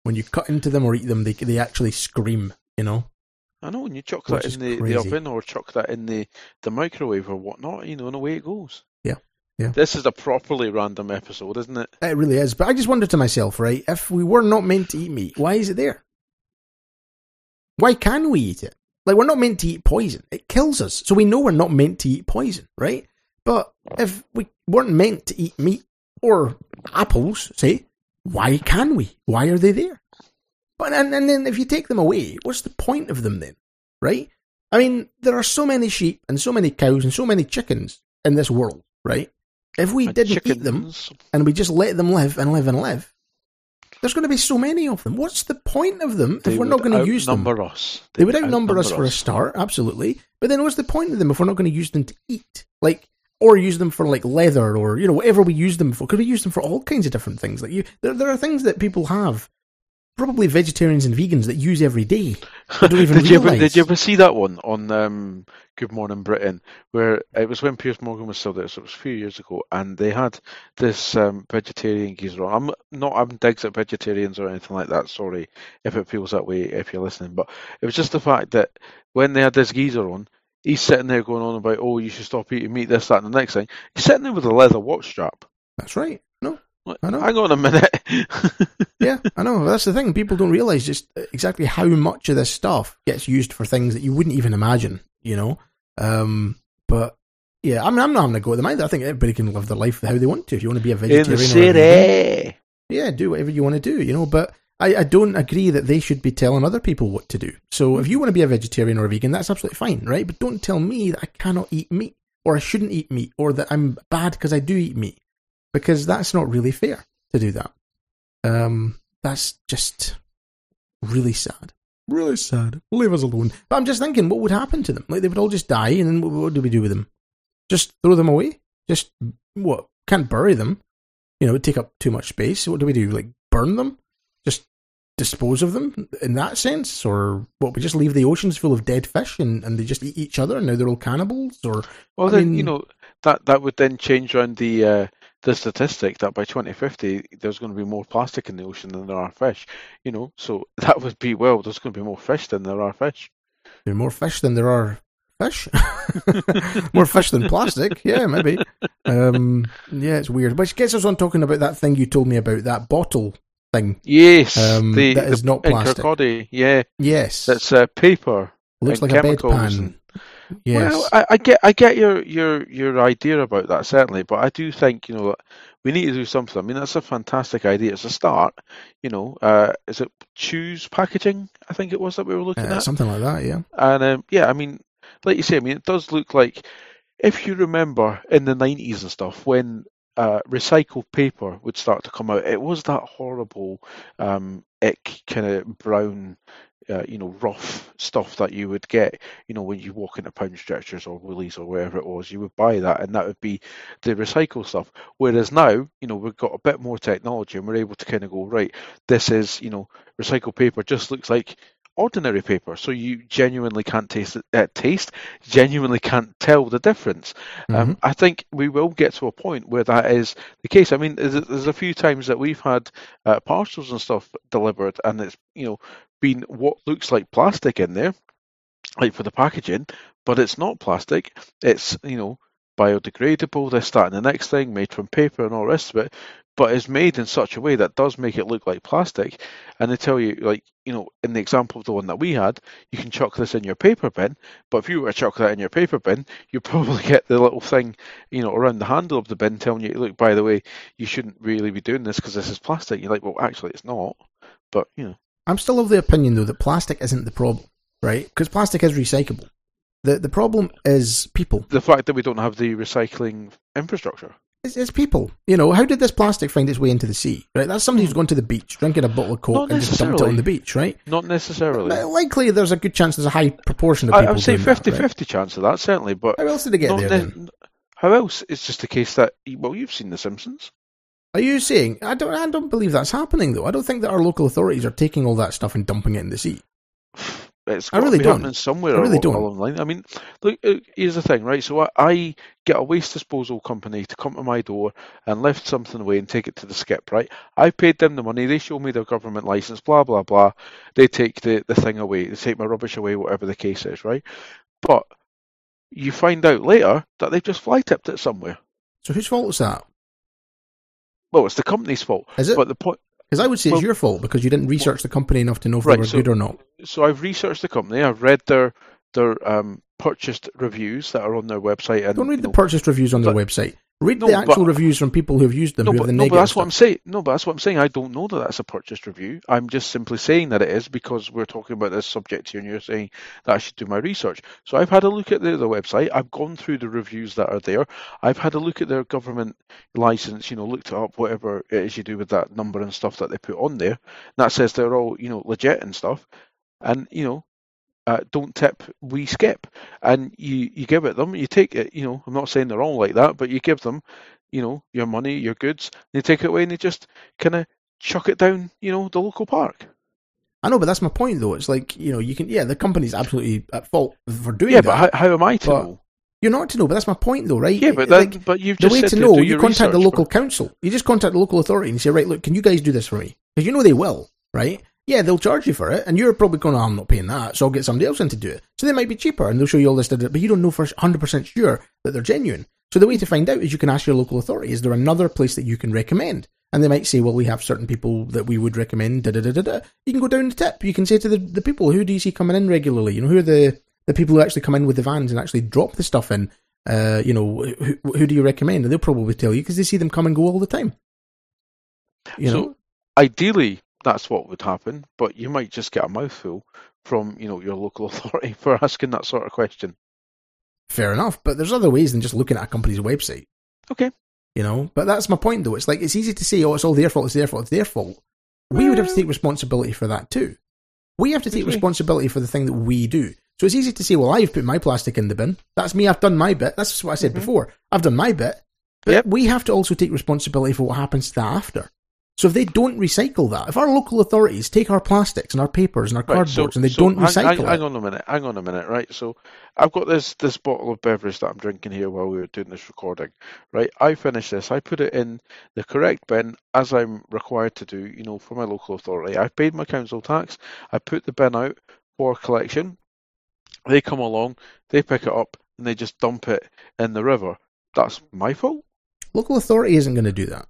When you cut into them or eat them, they they actually scream. You know. I know, and you chuck Which that in the, the oven or chuck that in the, the microwave or whatnot, you know, and away it goes. Yeah, yeah. This is a properly random episode, isn't it? It really is. But I just wonder to myself, right? If we were not meant to eat meat, why is it there? Why can we eat it? Like we're not meant to eat poison. It kills us. So we know we're not meant to eat poison, right? But if we weren't meant to eat meat or apples, say, why can we? Why are they there? But and, and then if you take them away, what's the point of them then? Right? I mean, there are so many sheep and so many cows and so many chickens in this world, right? If we And didn't eat them, and we just let them live and live and live, there's going to be so many of them. What's the point of them they if we're not going to use them? outnumber us. They would outnumber us for a start, absolutely. But then what's the point of them if we're not going to use them to eat? Like, or use them for like leather or, you know, whatever we use them for. Could we use them for all kinds of different things? Like, you, there, there are things that people have, probably vegetarians and vegans, that use every day. I don't [laughs] even did you ever did you ever see that one on um, Good Morning Britain where it was when Piers Morgan was still there, so it was a few years ago, and they had this um, vegetarian geezer on. I'm not I'm digs at vegetarians or anything like that. Sorry if it feels that way if you're listening, but it was just the fact that when they had this geezer on, he's sitting there going on about oh you should stop eating meat, this, that, and the next thing. He's sitting there with a leather watch strap. That's right. I know. Hang on a minute. [laughs] yeah, I know. That's the thing. People don't realize just exactly how much of this stuff gets used for things that you wouldn't even imagine. You know. Um, but yeah, I mean, I'm not having to go at them either. I think everybody can live their life how they want to. If you want to be a vegetarian, In the a city. yeah, do whatever you want to do. You know, but. I, I don't agree that they should be telling other people what to do. So if you want to be a vegetarian or a vegan, that's absolutely fine, right? But don't tell me that I cannot eat meat or I shouldn't eat meat or that I'm bad because I do eat meat because that's not really fair to do that. Um, that's just really sad. Really sad. Leave us alone. But I'm just thinking, what would happen to them? Like they would all just die, and then what, what do we do with them? Just throw them away? Just what? Can't bury them. You know, it would take up too much space. What do we do? Like burn them? Just dispose of them in that sense, or what? We just leave the oceans full of dead fish, and, and they just eat each other, and now they're all cannibals? Or Well, I then mean- you know that that would then change around the uh, the statistic that by 2050 there's going to be more plastic in the ocean than there are fish. You know, so [laughs] that would be well, there's going to be more fish than there are fish. there are more fish than there are fish. [laughs] more fish than plastic. Yeah, maybe. Um, yeah, it's weird. Which gets us on talking about that thing you told me about, that bottle thing. Yes, Um, the, that is the- not in plastic. Kirkcaldy, yeah, Yes. that's uh, paper. looks like a bedpan. Yes. Well, I, I get I get your, your your idea about that certainly, but I do think you know we need to do something. I mean, that's a fantastic idea. It's a start. You know, uh, is it choose packaging? I think it was that we were looking Uh, at. something like that, yeah. And um, yeah, I mean, like you say, I mean, it does look like if you remember in the nineties and stuff when uh, recycled paper would start to come out, it was that horrible, um, ick kind of brown, uh, you know, rough stuff that you would get, you know, when you walk into Poundstretchers or Woolies or wherever it was, you would buy that, and that would be the recycled stuff. Whereas now, you know, we've got a bit more technology, and we're able to kind of go right. This is, you know, recycled paper just looks like ordinary paper, so you genuinely can't taste it, uh, taste, genuinely can't tell the difference. Um, I think we will get to a point where that is the case. I mean, there's, there's a few times that we've had uh, parcels and stuff delivered, and it's you know been what looks like plastic in there, like for the packaging, but it's not plastic. It's you know biodegradable, this, that, and the next thing, made from paper and all the rest of it. But it's made in such a way that does make it look like plastic. And they tell you, like, you know, in the example of the one that we had, you can chuck this in your paper bin. But if you were to chuck that in your paper bin, you [laughs] probably get the little thing, you know, around the handle of the bin telling you, look, by the way, you shouldn't really be doing this because this is plastic. You're like, well, actually, it's not. But, you know, I'm still of the opinion though that plastic isn't the problem, right? Because plastic is recyclable. The the problem is people. the fact that we don't have the recycling infrastructure. It's, it's people. You know, how did this plastic find its way into the sea? Right? That's somebody who's gone to the beach, drinking a bottle of coke, and just dumped it on the beach, right? Not necessarily. Uh, Likely, there's a good chance there's a high proportion of people. I would say doing that, 50 right? 50 chance of that, certainly. But How else did it get there? ne- then? how else? It's just a case that, well, you've seen The Simpsons. Are you saying? I don't. I don't believe that's happening though. I don't think that our local authorities are taking all that stuff and dumping it in the sea. [sighs] It's I got really to be don't. happening somewhere I really along, don't. along the line. I mean, look, uh, here's the thing, right? So I, I get a waste disposal company to come to my door and lift something away and take it to the skip, right? I paid them the money. They show me their government license, blah blah blah. They take the the thing away. They take my rubbish away, whatever the case is, right? But you find out later that they've just fly tipped it somewhere. So whose fault is that? Well, it's the company's fault. Is it? But the point. Because I would say Well- it's your fault because you didn't research the company enough to know if Right, they were so- good or not. so I've researched the company. I've read their their um, purchased reviews that are on their website. And Don't read you the know, purchased reviews on their website. Read No, the actual but- reviews from people who have used them, no, but, the no, but that's what I'm saying. No, but that's what I'm saying. I don't know that that's a purchased review. I'm just simply saying that it is because we're talking about this subject here, and you're saying that I should do my research. So I've had a look at the, the website. I've gone through the reviews that are there. I've had a look at their government license. You know, looked it up, whatever it is you do with that number and stuff that they put on there. And That says they're all you know legit and stuff. And you know, uh, don't tip, we skip. And you, you give it them, you take it, you know, I'm not saying they're all like that, but you give them, you know, your money, your goods, they take it away and they just kind of chuck it down, you know, the local park. I know, but that's my point, though. It's like you know, you can. Yeah, the company's absolutely at fault for doing Yeah, that. Yeah, but how, how am I to But know? You're not to know, but that's my point, though, right? Yeah, but Like, but you've the just way said to know, you contact the local but- council. You just contact the local authority and say, right, look, can you guys do this for me? Because you know they will, right? Yeah, they'll charge you for it, and you're probably going, oh, I'm not paying that, so I'll get somebody else in to do it. So they might be cheaper, and they'll show you all this, but you don't know for 100% sure that they're genuine. So the way to find out is you can ask your local authority, is there another place that you can recommend? And they might say, well, we have certain people that we would recommend. Da, da, da, da, da. You can go down the tip. You can say to the, the people, who do you see coming in regularly? You know, who are the, the people who actually come in with the vans and actually drop the stuff in? Uh, you know, who, who do you recommend? And they'll probably tell you because they see them come and go all the time. You so know, ideally, that's what would happen, but you might just get a mouthful from you know your local [laughs] authority for asking that sort of question. fair enough. But there's other ways than just looking at a company's website. Okay. You know, but that's my point though. It's like it's easy to say, oh, it's all their fault, it's their fault, it's their fault. We would have to take responsibility for that too. We have to take responsibility for the thing that we do. So it's easy to say, well, I've put my plastic in the bin. That's me. I've done my bit. That's what I said Mhm. before. I've done my bit. But Yep. we have to also take responsibility for what happens to that after. So if they don't recycle that, if our local authorities take our plastics and our papers and our Right, cardboards so, and they so don't hang, recycle hang, it, hang on a minute. Hang on a minute. Right. So I've got this this bottle of beverage that I'm drinking here while we were doing this recording. Right. I finish this. I put it in the correct bin as I'm required to do. You know, for my local authority. I've paid my council tax. I put the bin out for collection. They come along. They pick it up and they just dump it in the river. That's my fault. local authority isn't going to do that.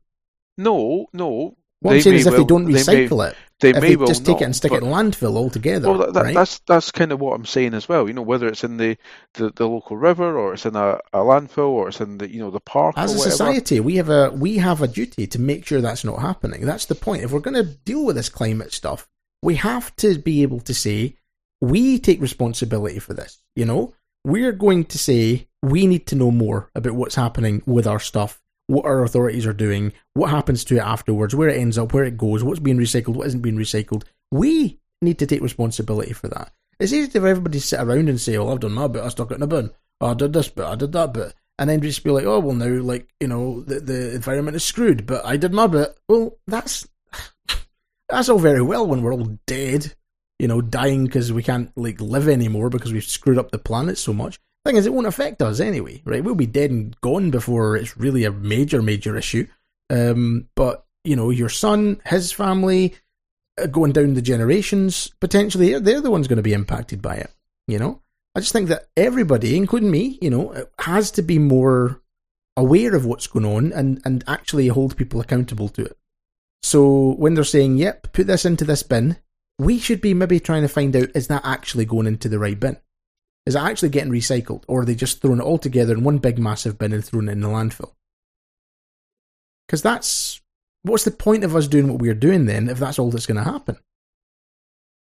No, no. What I'm saying is if they don't they may- recycle it, They if may they well just take not, it and stick but- it in landfill altogether, Well, that, that, right? that's that's kind of what I'm saying as well. You know, whether it's in the, the, the local river or it's in a, a landfill or it's in the you know the park As a whatever. society, we have a we have a duty to make sure that's not happening. That's the point. If we're going to deal with this climate stuff, we have to be able to say we take responsibility for this. You know, we're going to say we need to know more about what's happening with our stuff, what our authorities are doing, what happens to it afterwards, where it ends up, where it goes, what's being recycled, what isn't being recycled. We need to take responsibility for that. It's easy for everybody to sit around and say, "Well, I've done my bit. I stuck it in a bin. Oh, I did this bit. I did that bit." and then just be like, oh well, now like you know the the environment is screwed, but I did my bit. Well, that's [laughs] that's all very well when we're all dead, you know, dying because we can't like live anymore because we've screwed up the planet so much. Thing is, it won't affect us anyway, right? We'll be dead and gone before it's really a major major issue. Um, but you know, your son, his family, uh, going down the generations, potentially they're, they're the ones going to be impacted by it. You know, I just think that everybody, including me, you know, has to be more aware of what's going on and, and actually hold people accountable to it. So when they're saying, yep, put this into this bin, we should be maybe trying to find out is that actually going into the right bin? Is it actually getting recycled? Or are they just throwing it all together in one big massive bin and throwing it in the landfill? Because that's what's the point of us doing what we're doing then if that's all that's going to happen?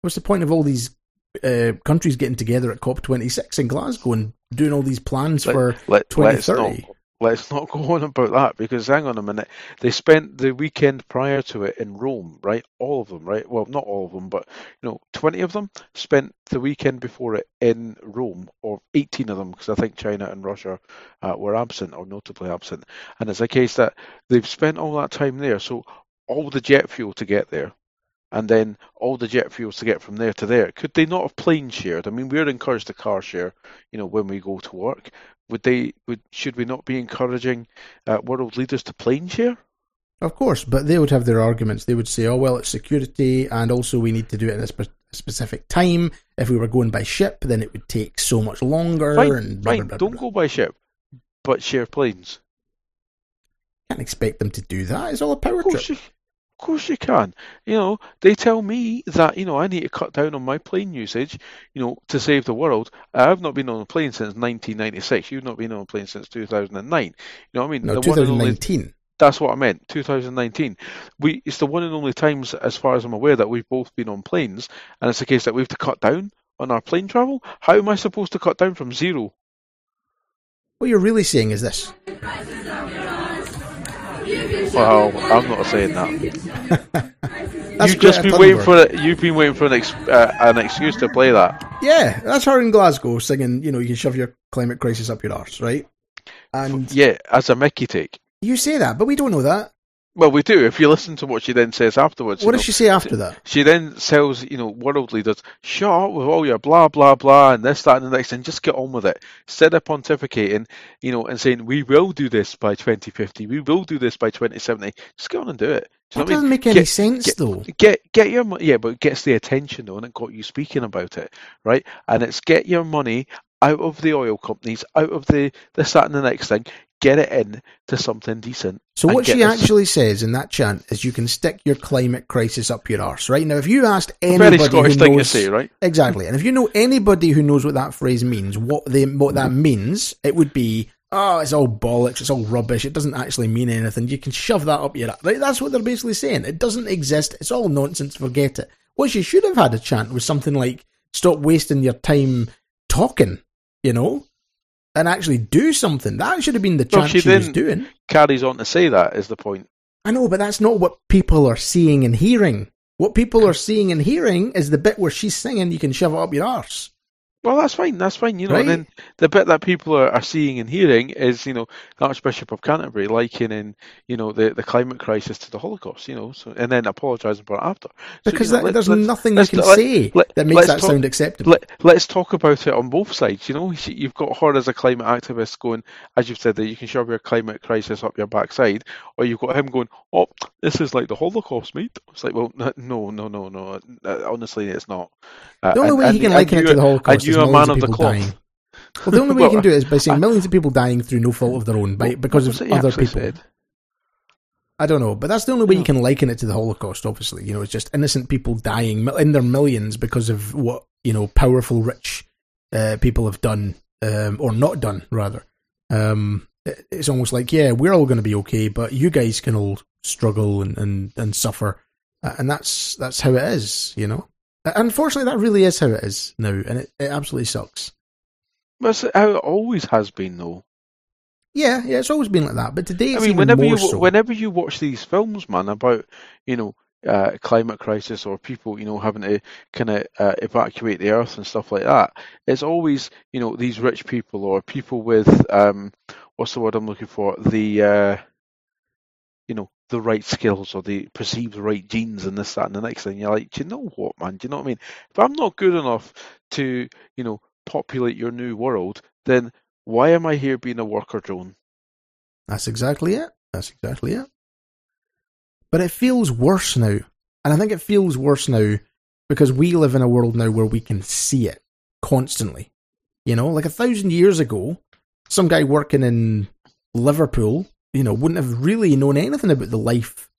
What's the point of all these uh, countries getting together at COP26 in Glasgow and doing all these plans Let- for Let, let's not 2030? Let's not [laughs] go on about that because hang on a minute. They spent the weekend prior to it in Rome, right? All of them, right? Well, not all of them, but you know, twenty of them spent the weekend before it in Rome, or eighteen of them, because I think China and Russia uh, were absent or notably absent. And it's a case that they've spent all that time there, so all the jet fuel to get there. And then all the jet fuels to get from there to there. Could they not have plane shared? I mean, we're encouraged to car share, you know, when we go to work would they would should we not be encouraging uh, world leaders to plane share? Of course, but they would have their arguments. They would say, "Oh well, it's security, and also we need to do it in a spe- specific time. If we were going by ship, then it would take so much longer." Fine, and blah, fine. blah, blah, Don't go by ship, but share planes. Can't expect them to do that. It's all a power Of trip. you, course you can. You know, they tell me that you know I need to cut down on my plane usage. You know, to save the world. I've not been on a plane since 1996. You've not been on a plane since 2009. You know what I mean? No, The one and only- 2019. That's what I meant. 2019. We it's the one and only times, as far as I'm aware, that we've both been on planes, and it's a case that we have to cut down on our plane travel. How am I supposed to cut down from zero? What you're really saying is this: Well, I'm not saying that. [laughs] You've just been waiting for it. You've been waiting for an ex, uh, an excuse to play that. Yeah, that's her in Glasgow singing. You know, you can shove your climate crisis up your arse, right? And Yeah, as a Mickey take. you say that, but we don't know that. Well, we do. If you listen to what she then says afterwards. What does know, she say after that? She then tells, you know, world leaders, shut up with all your blah, blah, blah, and this, that, and the next, and just get on with it. Instead of pontificating, you know, and saying, we will do this by 2050, we will do this by 2070, just get on and do it. Do you That what I doesn't mean? make any Get- sense, get- though. Get get your money, yeah, but it gets the attention though, and it got you speaking about it, right? And it's get your money out of the oil companies, out of the this, that, and the next thing. Get it in to something decent. So what she this- actually says in that chant is you can stick your climate crisis up your arse, right? Now, if you asked Very anybody Scottish who thing to say, right? exactly, and if you know anybody who knows what that phrase means, what they what that mm-hmm. means, it would be, oh, it's all bollocks, it's all rubbish, it doesn't actually mean anything. You can shove that up your right? That's what they're basically saying. It doesn't exist. It's all nonsense. Forget it. What she should have had a chant was something like, "Stop wasting your time talking," you know. And actually do something. That should have been the Well, chant she she was doing. Carries on to say that is the point. I know, but that's not what people are seeing and hearing. What people are seeing and hearing is the bit where she's singing, you can shove it up your arse. Well, that's fine. That's fine. You know, and then the bit that people are, are seeing and hearing is, you know, the Archbishop of Canterbury likening, you know, the, the climate crisis to the Holocaust. You know, so and then apologising for it after. So, Because you know, that, there's nothing you can let- say let- that makes that talk- sound acceptable. Let, let's talk about it on both sides. You know, you've got her as a climate activist going, as you've said, that you can shove your climate crisis up your backside, or you've got him going, "Oh, this is like the Holocaust, mate." It's like, well, [laughs] no, no, no, no. Uh, Honestly, it's not. Uh, the only and- way he and- can liken it to the Holocaust you, a millions man of of the people cloth. dying. [laughs] Well, the only way you can do it is by saying I- millions of people dying through no fault of their own, by, because of was it he other people. said? I don't know, but that's the only way you can liken it to the Holocaust. Obviously, you know, it's just innocent people dying in their millions because of what you know powerful, rich uh, people have done um, or not done, rather. Um, it- it's almost like, yeah, we're all going to be okay, but you guys can all struggle and and, and suffer, Uh, and that's that's how it is, you know. Uh, Unfortunately, that really is how it is now, and it, it absolutely sucks. That's how it always has been, though. Yeah, yeah, it's always been like that, but today it's I mean, whenever you so. whenever you watch these films, man, about you know uh, climate crisis or people you know having to kind of uh, evacuate the earth and stuff like that, it's always you know these rich people or people with um, what's the word I'm looking for the uh, you know the right skills or they perceive the right genes and this that and the next thing. You're like, do you know what, man? Do you know what I mean? If I'm not good enough to you know populate your new world, then why am I here being a worker drone? That's exactly it. That's exactly it. But it feels worse now. And I think it feels worse now because we live in a world now where we can see it constantly. You know, like a thousand years ago, some guy working in Liverpool, you know, wouldn't have really known anything about the life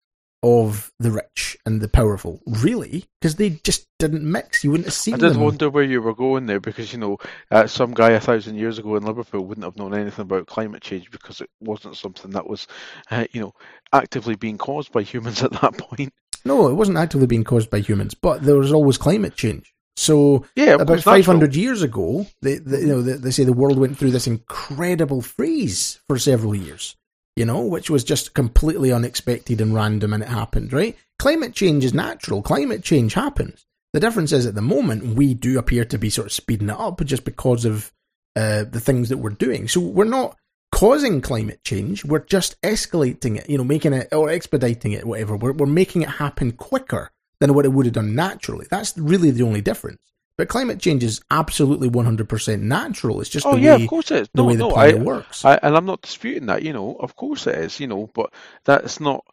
of the rich and the powerful, really, because they just didn't mix. You wouldn't have seen I did them. wonder where you were going there because you know uh, some guy a thousand years ago in Liverpool wouldn't have known anything about climate change because it wasn't something that was uh, you know actively being caused by humans [laughs] at that point. No, it wasn't actively being caused by humans, but there was always climate change. So Yeah, about natural. 500 years ago, they, they, you know, they, they say the world went through this incredible freeze for several years, you know, which was just completely unexpected and random and it happened, right? Climate change is natural. Climate change happens. The difference is at the moment, we do appear to be sort of speeding it up just because of uh, the things that we're doing. So we're not causing climate change. We're just escalating it, you know, making it or expediting it, whatever. We're, we're making it happen quicker than what it would have done naturally. That's really the only difference. But climate change is absolutely 100% natural. It's just Oh the yeah, way, of course it is. the No, way the no, planet I, works. I, and I'm not disputing that. You know, of course it is. You know, but that's not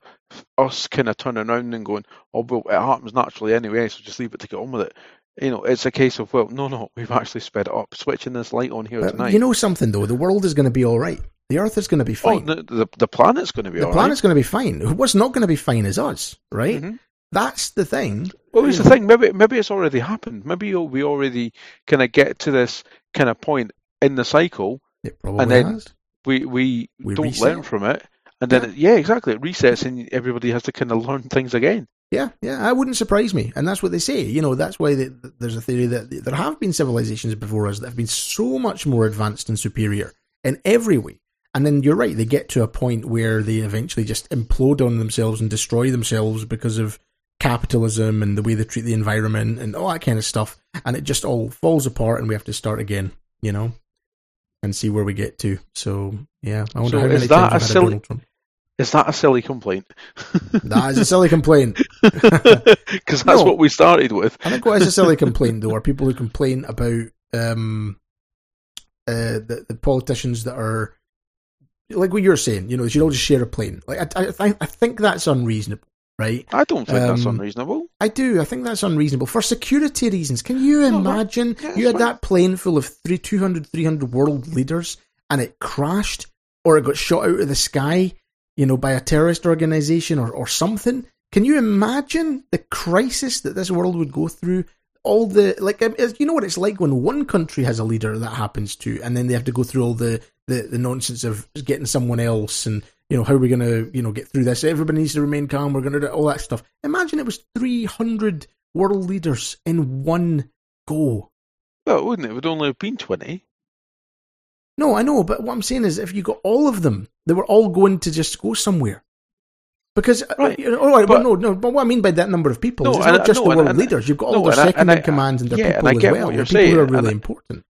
us kind of turning around and going, "Oh, well, it happens naturally anyway, so just leave it to get on with it." You know, it's a case of, well, no, no, we've actually sped it up, switching this light on here But tonight. you know something though, the world is going to be all right. The Earth is going to be oh, fine. the, the the planet's going to be the planet's going to be fine. What's not going to be fine is us, right? Mhm. That's the thing. Well, here's You the thing. Maybe maybe it's already happened. Maybe we already kind of get to this kind of point in the cycle. It probably And then has. We we, We don't reset. learn from it, and then Yeah. it, yeah, exactly. It resets, and everybody has to kind of learn things again. Yeah, yeah, that wouldn't surprise me, and that's what they say. You know, that's why they, there's a theory that there have been civilizations before us that have been so much more advanced and superior in every way. And then you're right; they get to a point where they eventually just implode on themselves and destroy themselves because of capitalism and the way they treat the environment and all that kind of stuff, and it just all falls apart, and we have to start again. You know, and see where we get to. So yeah, I wonder So how is many that times had silly- Donald Trump. Is that a silly complaint? That is a silly complaint. [laughs] Because that's No. what we started with. I think what is a silly complaint though [laughs] are people who complain about um uh the, the politicians that are like what you're saying, you know, they should all just share a plane. Like I I, I think that's unreasonable, right? I don't think that's Um, unreasonable. I do. I think that's unreasonable for security reasons. Can you No, imagine yeah, you had that plane full of three, 200, 300 world leaders and it crashed or it got shot out of the sky, you know, by a terrorist organization or, or something. Can you imagine the crisis that this world would go through? All the like, um, you know what it's like when one country has a leader that happens to, and then they have to go through all the the, the nonsense of getting someone else, and you know how are we going to you know get through this? Everybody needs to remain calm. We're going to do all that stuff. Imagine it was three hundred world leaders in one go. Well, wouldn't it? It would only have been 20. No, I know, but what I'm saying is, if you got all of them, they were all going to just go somewhere. Because, uh, Right. all right, But- well, no, no, but what I mean by that number of people No, is it's not I- just no, the world and- leaders. You've got no, all their and I- second and I- commands and their yeah, people as well. what you're people who are really important.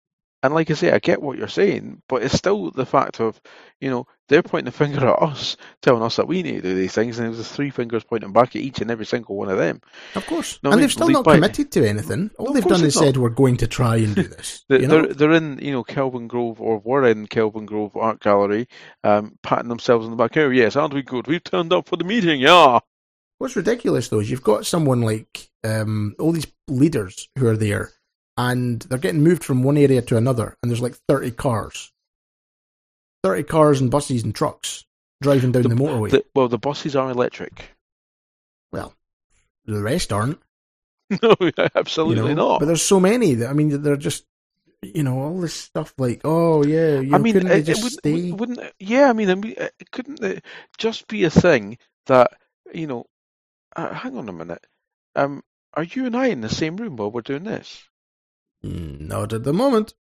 And like I say, I get what you're saying, but it's still the fact of, you know, they're pointing the finger at us, telling us that we need to do these things, and there's three fingers pointing back at each and every single one of them. Of course. No, I and mean, they've still not by- committed to anything. All No, they've done is not. said, we're going to try and do this. [laughs] They're, you know? they're, they're in, you know, Kelvingrove, or were in Kelvingrove Art Gallery, um, patting themselves on the back. Oh, yes, aren't we good? We've turned up for the meeting, yeah. What's ridiculous though is you've got someone like um, all these leaders who are there, and they're getting moved from one area to another, and there's like thirty cars, thirty cars and buses and trucks driving down the, motorway. The, well, the buses are electric. well, the rest aren't. [laughs] no, [laughs] You absolutely know? not. But there's so many that I mean, they're just you know all this stuff like oh yeah, you I know, mean, couldn't they it, it just would, stay? wouldn't yeah, I mean, I mean, it, couldn't it just be a thing that you know? Uh, hang on a minute. Um, are you and I in the same room while we're doing this? Mm, Not at the moment,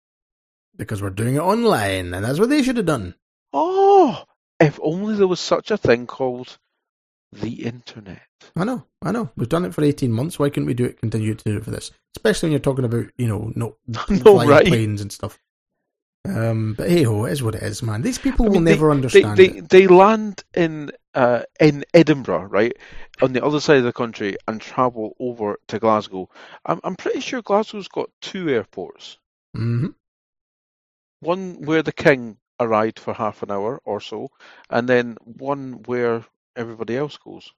because we're doing it online, and that's what they should have done. Oh, if only there was such a thing called the internet. I know, I know. We've done it for 18 months. Why couldn't we do it, continue to do it for this? Especially when you're talking about, you know, no, [laughs] No, flying right. planes and stuff. Um, but hey ho, it is what it is, man. These people I will they- never They understand they, it. they land in uh in Edinburgh, right, on the other side of the country, and travel over to Glasgow. I'm I'm pretty sure Glasgow's got two airports. hmm one where the king arrived for half an hour or so, and then one where everybody else goes.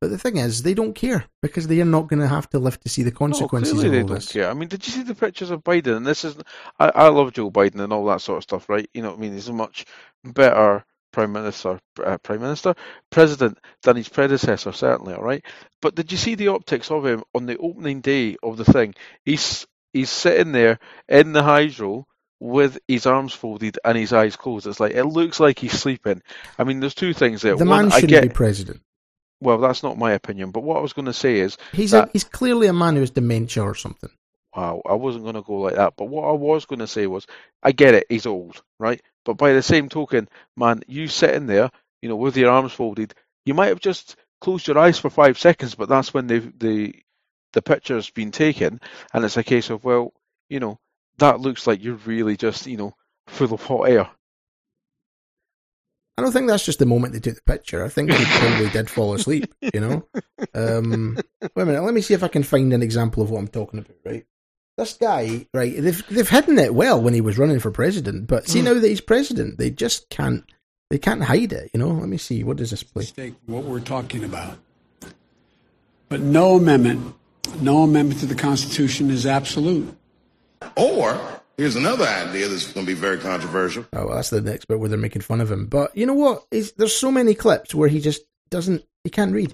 But the thing is, they don't care because they are not going to have to live to see the No, consequences clearly of they all don't this. care. I mean, did you see the pictures of Biden? And this is, I, I love Joe Biden and all that sort of stuff, right? You know what I mean? He's a much better prime minister, uh, prime minister, president than his predecessor, certainly. All right. But did you see the optics of him on the opening day of the thing? He's he's sitting there in the hydro with his arms folded and his eyes closed. It's like it looks like he's sleeping. I mean, there's two things there. The One, man shouldn't get. be president. Well, that's not my opinion. But what I was going to say is, He's that- a, he's clearly a man who has dementia or something. Wow, I wasn't going to go like that. But what I was going to say was, I get it, he's old, right? But by the same token, man, you sitting there, you know, with your arms folded, you might have just closed your eyes for five seconds, but that's when the the the picture's been taken, and it's a case of, well, you know, that looks like you're really just, you know, full of hot air. I don't think that's just the moment they took the picture. I think he probably did fall asleep, you know? [laughs] Um, wait a minute, let me see if I can find an example of what I'm talking about, right? This guy, right, they've, they've hidden it well when he was running for president, but see Mm. now that he's president, they just can't, they can't hide it, you know? Let me see, what does this play? mistake what we're talking about. But no amendment, no amendment to the Constitution is absolute. Or here's another idea that's going to be very controversial. Oh, well, that's the next bit where they're making fun of him. But you know what? He's, there's so many clips where he just doesn't, he can't read.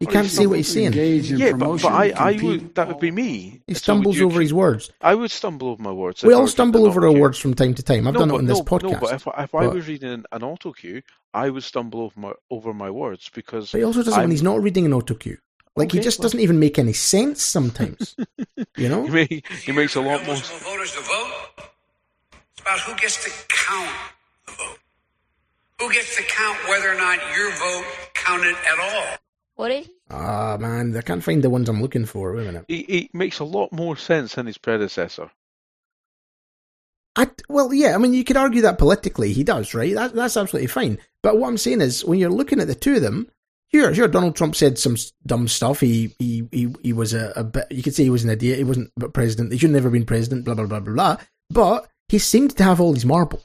He can't see what he's saying. Yeah, but, promotion, but I, I would, that would be me. He stumbles you over keep- his words. I would stumble over my words. We all stumble over our auto words from time to time. I've No, done it but on this no, podcast. No, but if, I- if I was reading an, an auto cue, I would stumble over my over my words because But he also does it I'm- when he's not reading an auto cue. Like he just well- doesn't even make any sense sometimes. [laughs] you know? he, may, he makes a lot more. Eligible voters to vote. It's about who gets to count the vote. Who gets to count whether or not your vote counted at all. What did he? Ah man, I can't find the ones I'm looking for. Wait a minute. He, he makes a lot more sense than his predecessor. I, well, yeah, I mean, you could argue that politically he does, right? That, that's absolutely fine. But what I'm saying is, when you're looking at the two of them, sure, sure, Donald Trump said some dumb stuff. He, he, he, he was a, a bit, you could say he was an idiot. He wasn't a president. He should never have never been president, blah, blah, blah, blah, blah. But he seemed to have all these marbles.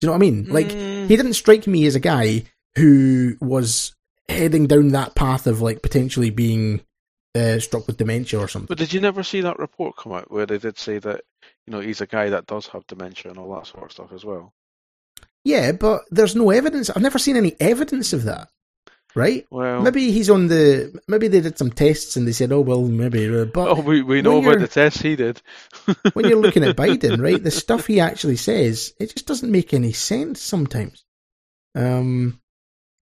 Do you know what I mean? Like, Mm. he didn't strike me as a guy who was heading down that path of, like, potentially being uh, struck with dementia or something. But did you never see that report come out where they did say that you know he's a guy that does have dementia and all that sort of stuff as well? Yeah, but there's no evidence. I've never seen any evidence of that. Right? Well, Maybe he's on the. Maybe they did some tests and they said, "Oh well, maybe." uh, But oh, we we know about the tests he did. [laughs] when you're looking at Biden, right, the stuff he actually says, it just doesn't make any sense sometimes. Um,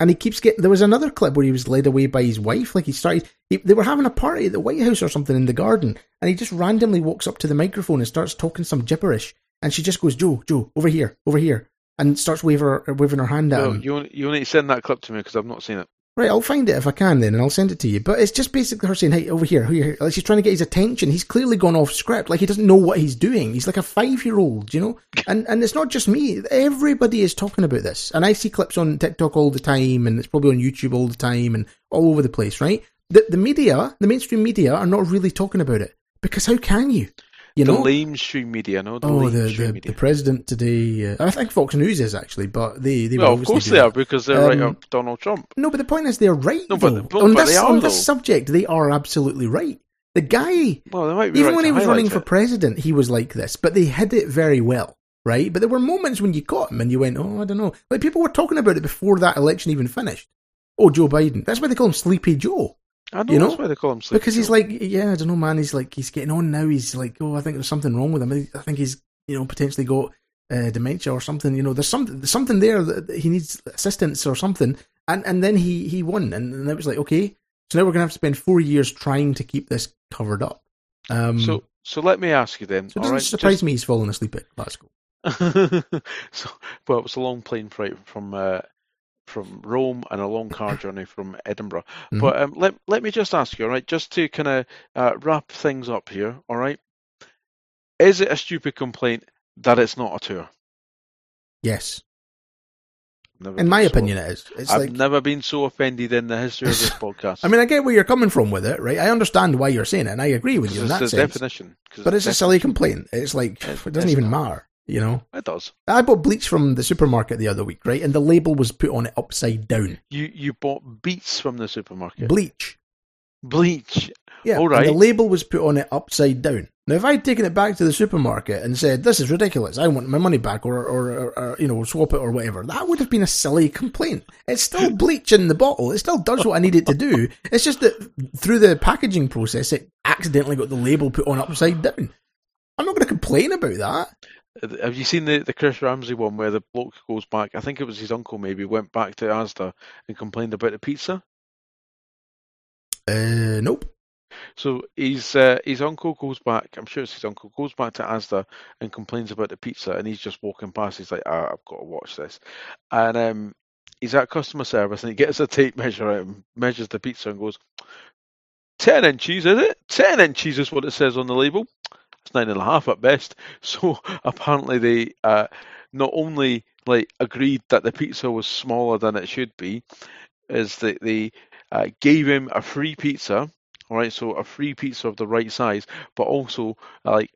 and he keeps getting. There was another clip where he was led away by his wife. Like he started, he, they were having a party at the White House or something in the garden, and he just randomly walks up to the microphone and starts talking some gibberish. And she just goes, "Joe, Joe, over here, over here," and starts waving her, waving her hand at No, him. you only- you need to send that clip to me because I've not seen it. Right, I'll find it if I can then, and I'll send it to you. But it's just basically her saying, "Hey, over here, over here." Like she's trying to get his attention. He's clearly gone off script. Like he doesn't know what he's doing. He's like a five-year-old, you know. [laughs] And and it's not just me. Everybody is talking about this, and I see clips on TikTok all the time, and it's probably on YouTube all the time, and all over the place. Right? The the media, the mainstream media, are not really talking about it because how can you? You the know, lamestream media, no, the oh, the, the, media. the president today. Uh, I think Fox News is actually, but they they well, of course they that. are because they're right Um, up Donald Trump. No, but the point is they're right. No, but- but- on but this they are, on this subject, they are absolutely right. The guy, Well, they might be even right when he was running for president, he was like this, but they hid it very well, right? But there were moments when you got him and you went, "Oh, I don't know." Like people were talking about it before that election even finished. Oh, Joe Biden. That's why they call him Sleepy Joe. I know, you know? that's why they call him Sleepy because he's like, yeah, I don't know, man. He's like, he's getting on now. He's like, oh, I think there's something wrong with him. I think he's, you know, potentially got uh, dementia or something. You know, there's something, there's something there that he needs assistance or something. And and then he he won, and, and it was like, okay, so now we're gonna have to spend four years trying to keep this covered up. Um, so. So let me ask you then. so it doesn't right, surprise me he's fallen asleep at Glasgow. [laughs] so, well, it was a long plane flight from uh, from Rome and a long car journey from Edinburgh. Mhm. But um, let let me just ask you, all right, just to kind of uh, wrap things up here, all right? Is it a stupid complaint that it's not a tour? Yes, Never in my so- opinion, it is. It's I've like never been so offended in the history of this [laughs] podcast. I mean, I get where you're coming from with it, right? I understand why you're saying it, and I agree with you in that sense. definition. But it's a definition. silly complaint. It's like It- it doesn't even not. matter, you know. It does. I bought bleach from the supermarket the other week, right? And the label was put on it upside down. You you bought beets from the supermarket. Bleach. Bleach. Yeah. All And the label was put on it upside down. Now, if I'd taken it back to the supermarket and said, this is ridiculous, I want my money back or, or, or, or, you know, swap it or whatever, that would have been a silly complaint. It's still [laughs] bleach in the bottle. It still does what I need it to do. It's just that through the packaging process, it accidentally got the label put on upside down. I'm not going to complain about that. Have you seen the, the Chris Ramsey one where the bloke goes back? I think it was his uncle maybe went back to Asda and complained about the pizza. Uh, nope. So his uh, his uncle goes back. I'm sure it's his uncle goes back to Asda and complains about the pizza, and he's just walking past. He's like, ah, "I've got to watch this," and um, he's at customer service and he gets a tape measure out and measures the pizza and goes, 10 inches, is it? 10 inches is what it says on the label. It's nine and a half at best. [laughs] So apparently they uh, not only like agreed that the pizza was smaller than it should be, is that they uh, gave him a free pizza. All right, so a free pizza of the right size, but also uh, like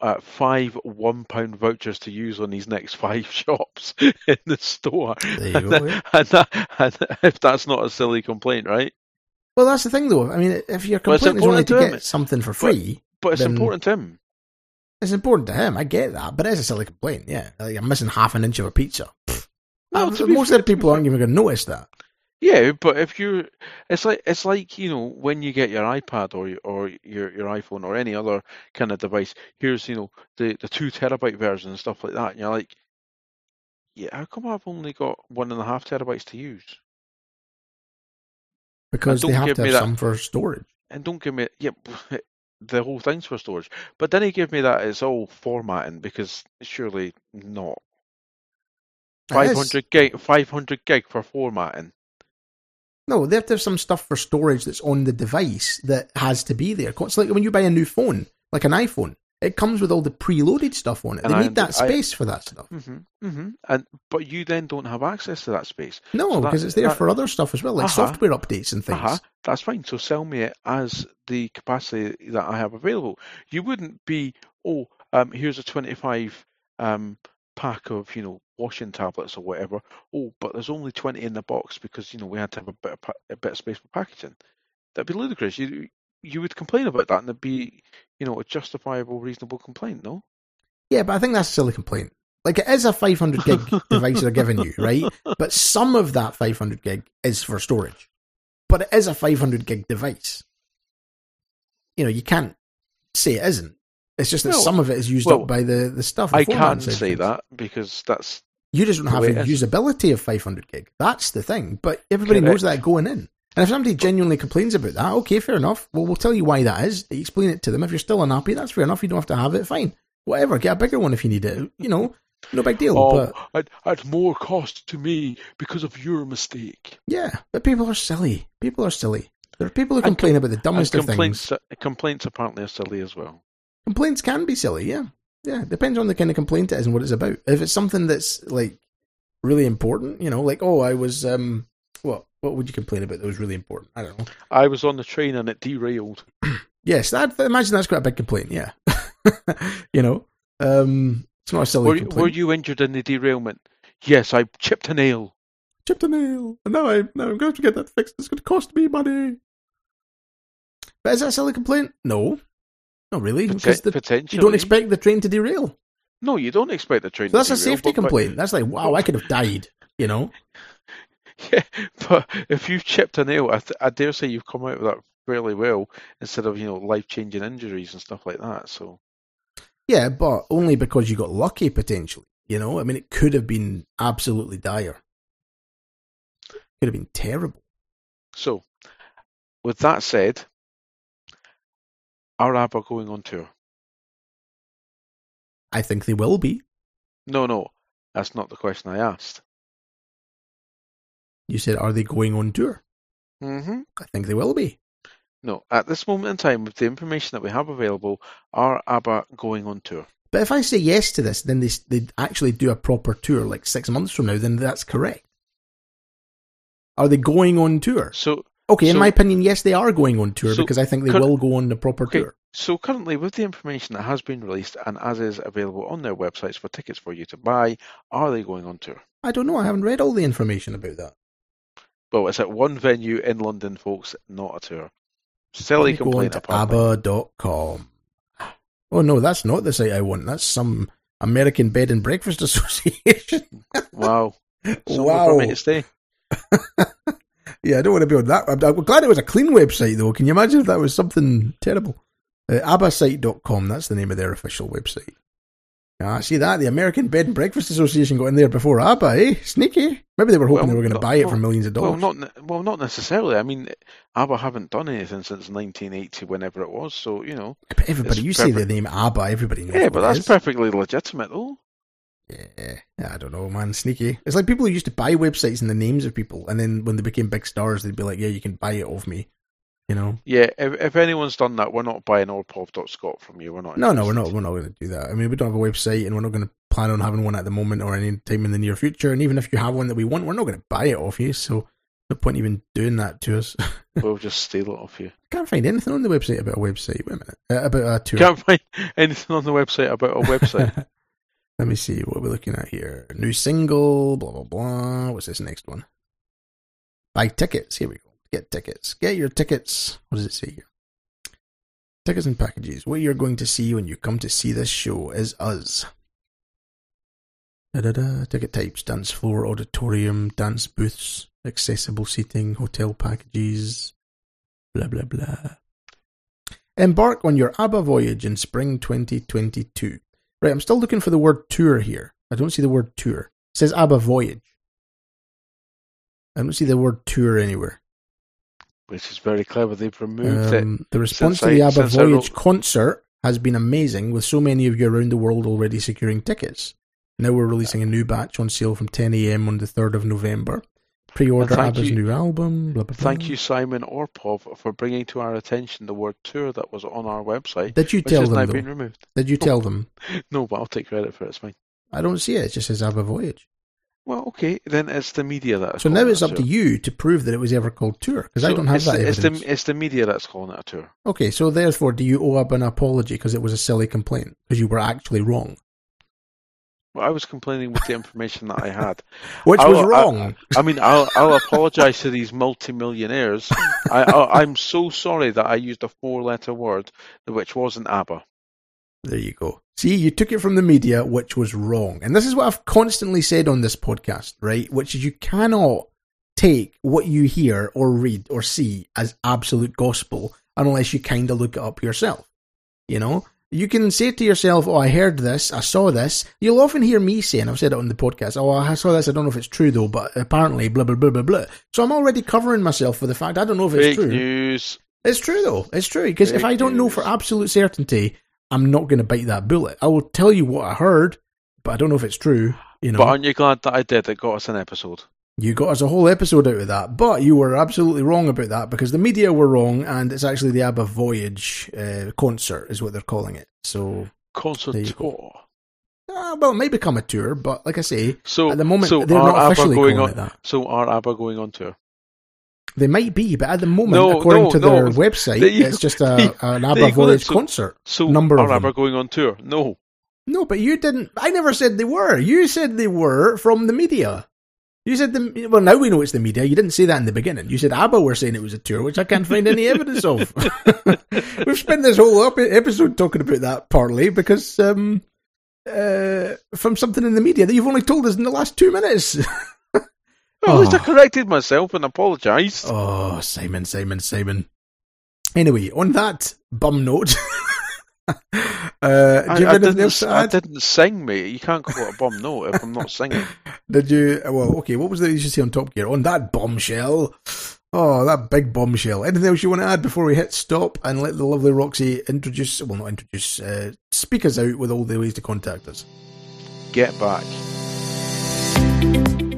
uh, five one pound vouchers to use on these next [laughs] five shops [laughs] in the store. There you and, go, yeah. and that- and if that's not a silly complaint, right? Well, that's the thing, though. I mean, if your Well, complaint is only to to get him. something for free, But it's Then- important to him. It's important to him. I get that, but it's a silly complaint. Yeah, like I'm missing half an inch of a pizza. Well, most fair- of the people aren't even going to notice that. Yeah, but if you're, it's like it's like you know when you get your iPad or your- or your your iPhone or any other kind of device. Here's you know the the two terabyte version and stuff like that, and you're like, yeah, how come I've only got one and a half terabytes to use? Because they have to have that- some for storage. And don't give me yeah, [laughs] the whole thing's for storage. But then he gave me that it's all formatting because surely not. Five hundred gig, five hundred gig for formatting. No, they have to have some stuff for storage that's on the device that has to be there. It's like when you buy a new phone, like an iPhone, it comes with all the preloaded stuff on it. And they I need that under- I- space for that stuff. Mm-hmm, mm-hmm. And but you then don't have access to that space. No, So that- because it's there that- for other stuff as well, like Uh-huh. software updates and things. Uh-huh, that's fine. So sell me it as the capacity that I have available. You wouldn't be, oh, um, here's a 25 um, pack of, you know, washing tablets or whatever. Oh, but there's only 20 in the box because, you know, we had to have a bit of, pa- a bit of space for packaging. That'd be ludicrous. You you would complain about that and it'd be, you know, a justifiable, reasonable complaint, no? Yeah, but I think that's a silly complaint. Like it is a 500 gig [laughs] device they're giving you, right? But some of that 500 gig is for storage. But it is a 500 gig device. You know, you can't say it isn't. It's just that No. some of it is used Well, up by the, the stuff. the I can't say that because that's You just don't have the usability of 500 gig. That's the thing. But everybody knows that going in. And if somebody genuinely complains about that, okay, fair enough. Well, we'll tell you why that is. Explain it to them. If you're still unhappy, that's fair enough. You don't have to have it. Fine. Whatever. Get a bigger one if you need it. You know, no big deal. oh, But at, more cost to me because of your mistake. yeah, but people are silly. People are silly. There are people who complain about the dumbest of complaints, things. complaints apparently are silly as well. Complaints can be silly, yeah. Yeah, depends on the kind of complaint it is and what it's about. If it's something that's like really important, you know, like oh, I was um, what what would you complain about that was really important? I don't know. I was on the train and it derailed. [clears throat] Yes, that imagine that's quite a big complaint. Yeah, [laughs] you know, um, it's not a silly Were, complaint. were you injured in the derailment? Yes, I chipped a nail. chipped a nail, and now I now I'm going to get that fixed. It's going to cost me money. But is that a silly complaint? No, not really, because Poten- the, potentially. you don't expect the train to derail. No, you don't expect the train So that's to a safety but- but- complaint. That's like, wow, I could have died. You know, Yeah, [laughs] but if you've chipped a nail, I, th- I dare say you've come out of that fairly well instead of, you know, life changing injuries and stuff like that. So, yeah, but only because you got lucky potentially. You know, I mean, it could have been absolutely dire. Could have been terrible. so with that said, are ABBA going on tour? I think they will be. No, no, that's not the question I asked. You said, are they going on tour? hmm I think they will be. No, at this moment in time, with the information that we have available, are ABBA going on tour? But if I say yes to this, then they they actually do a proper tour like six months from now. Then that's correct. Are they going on tour? So, Okay, in my opinion, yes, they are going on tour So because I think they could- will go on the proper okay, tour. so currently with the information that has been released and as is available on their websites for tickets for you to buy, are they going on tour? I don't know. I haven't read all the information about that. Well, it's at one venue in London, folks, not a tour. Silly Let me go on complaint, to. ABBA.com. Oh no, that's not the site I want. That's some American Bed and Breakfast [laughs] Association. Wow. Wow. me to stay. [laughs] Yeah, I don't want to be on that. I'm, I'm glad it was a clean website, though. Can you imagine if that was something terrible? Uh, ABBAsite.com, that's the name of their official website. Ah, see that? The American Bed and Breakfast Association got in there before ABBA, eh? Sneaky. Maybe they were hoping Well, they were going to buy it for millions of dollars. Well, not well, not necessarily. I mean, ABBA haven't done anything since 1980, whenever it was. So you know, but everybody, you say the name ABBA, everybody knows yeah, but that's is. perfectly legitimate, though. Yeah, I don't know, man. Sneaky. It's like people who used to buy websites and the names of people, and then when they became big stars, they'd be like, "Yeah, you can buy it off me." You know? Yeah, if, if anyone's done that, we're not buying orpov.scot from you. We're not. No, no, we're not. We're not going to do that. I mean, we don't have a website, and we're not going to plan on having one at the moment or any time in the near future. And even if you have one that we want, we're not going to buy it off you. So, no point even doing that to us. [laughs] We'll just steal it off you. Can't find anything on the website about a website. Wait a minute, uh, about a tour. Can't find [laughs] anything on the website about a website. [laughs] Let me see what we're looking at here. New single, blah blah blah. What's this next one? Buy tickets. Here we go. Get tickets. Get your tickets. What does it say here? Tickets and packages. What you're going to see when you come to see this show is us. Da da da. Ticket types: dance floor, auditorium, dance booths, accessible seating, hotel packages. Blah blah blah. Embark on your ABBA voyage in spring 2022. Right, I'm still looking for the word tour here. I don't see the word tour. It says ABBA voyage. I don't see the word tour anywhere. Which is very clever. They've removed it. Um, the response to the I- ABBA voyage concert has been amazing, with so many of you around the world already securing tickets. Now we're releasing a new batch on sale from 10 a.m. on the 3rd of November. Pre-order ABBA's you- new album. Blah, blah, blah. Thank you, Simon Orpov, for bringing to our attention the word tour that was on our website, Did you which tell has now them? been removed. Did you tell [laughs] them? No, but I'll take credit for it. It's fine. I don't see it. It just says ABBA voyage. Well, okay, then it's the media that. So now it's up to you to prove that it was ever called tour, because I don't have it's that the, it's evidence. the it's the media that's calling it a tour. Okay, so therefore, do you owe up an apology because it was a silly complaint? Because you were actually wrong. Well, I was complaining with the information that I had. [laughs] Which I'll- was I- wrong. I mean, I'll I'll apologise to these multimillionaires. [laughs] I, I I'm so sorry that I used a four-letter word which wasn't ABBA. There you go. See, you took it from the media, which was wrong. And this is what I've constantly said on this podcast, right? Which is you cannot take what you hear or read or see as absolute gospel unless you kind of look it up yourself. You know, you can say to yourself, "Oh, I heard this, I saw this." You'll often hear me saying, "I've said it on the podcast." Oh, I saw this. I don't know if it's true though, but apparently, blah blah blah blah blah. So I'm already covering myself for the fact I don't know if it's Fake true. news. It's true though. It's true because if I don't know for absolute certainty, I'm not going to bite that bullet. I will tell you what I heard, but I don't know if it's true. You know, But aren't you glad that I did? It got us an episode. you got us a whole episode out of that, but you were absolutely wrong about that because the media were wrong, and it's actually the ABBA Voyage uh, concert is what they're calling it. So, Concert tour. uh, well, it may become a tour, but like I say, So at the moment so they're not ABBA officially going on. that. So are ABBA going on tour? They might be, but at the moment, No, according no, to their website, There you it's just a, an ABBA. Voyage So- concert. So Number are of. ABBA going on tour? No. No, but you didn't. I never said they were. You said they were from the media. You said the well. Now we know it's the media. You didn't say that in the beginning. You said ABBA were saying it was a tour, which I can't find any evidence of. [laughs] [laughs] We've spent this whole episode talking about that partly because um, uh, from something in the media that you've only told us in the last two minutes. [laughs] Well, at least I Oh. corrected myself and apologised. oh, Simon, Simon, Simon. Anyway, on that bum note, [laughs] uh, do I, you I have anything didn't, else to I didn't sing, mate. You can't call it a bum note if I'm not singing. [laughs] Did you? Well, okay. What was that you should say on Top Gear? On that bombshell. Oh, that big bombshell. Anything else you want to add before we hit stop and let the lovely Roxy introduce? Well, not introduce. Uh, speak us out with all the ways to contact us. Get back.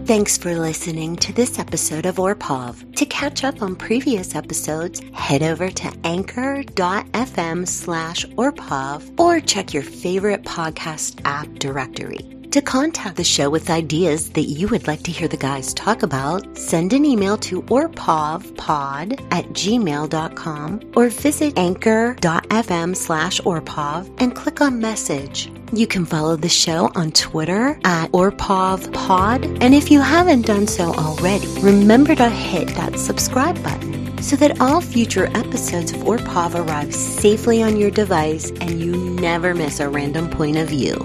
Thanks for listening to this episode of ORPOV. To catch up on previous episodes, head over to anchor.fm slash ORPOV or check your favorite podcast app directory. To contact the show with ideas that you would like to hear the guys talk about, send an email to orpovpod at gmail.com or visit anchor.fm slash orpov and click on message. You can follow the show on Twitter at orpovpod. And if you haven't done so already, remember to hit that subscribe button so that all future episodes of Orpov arrive safely on your device and you never miss a random point of view.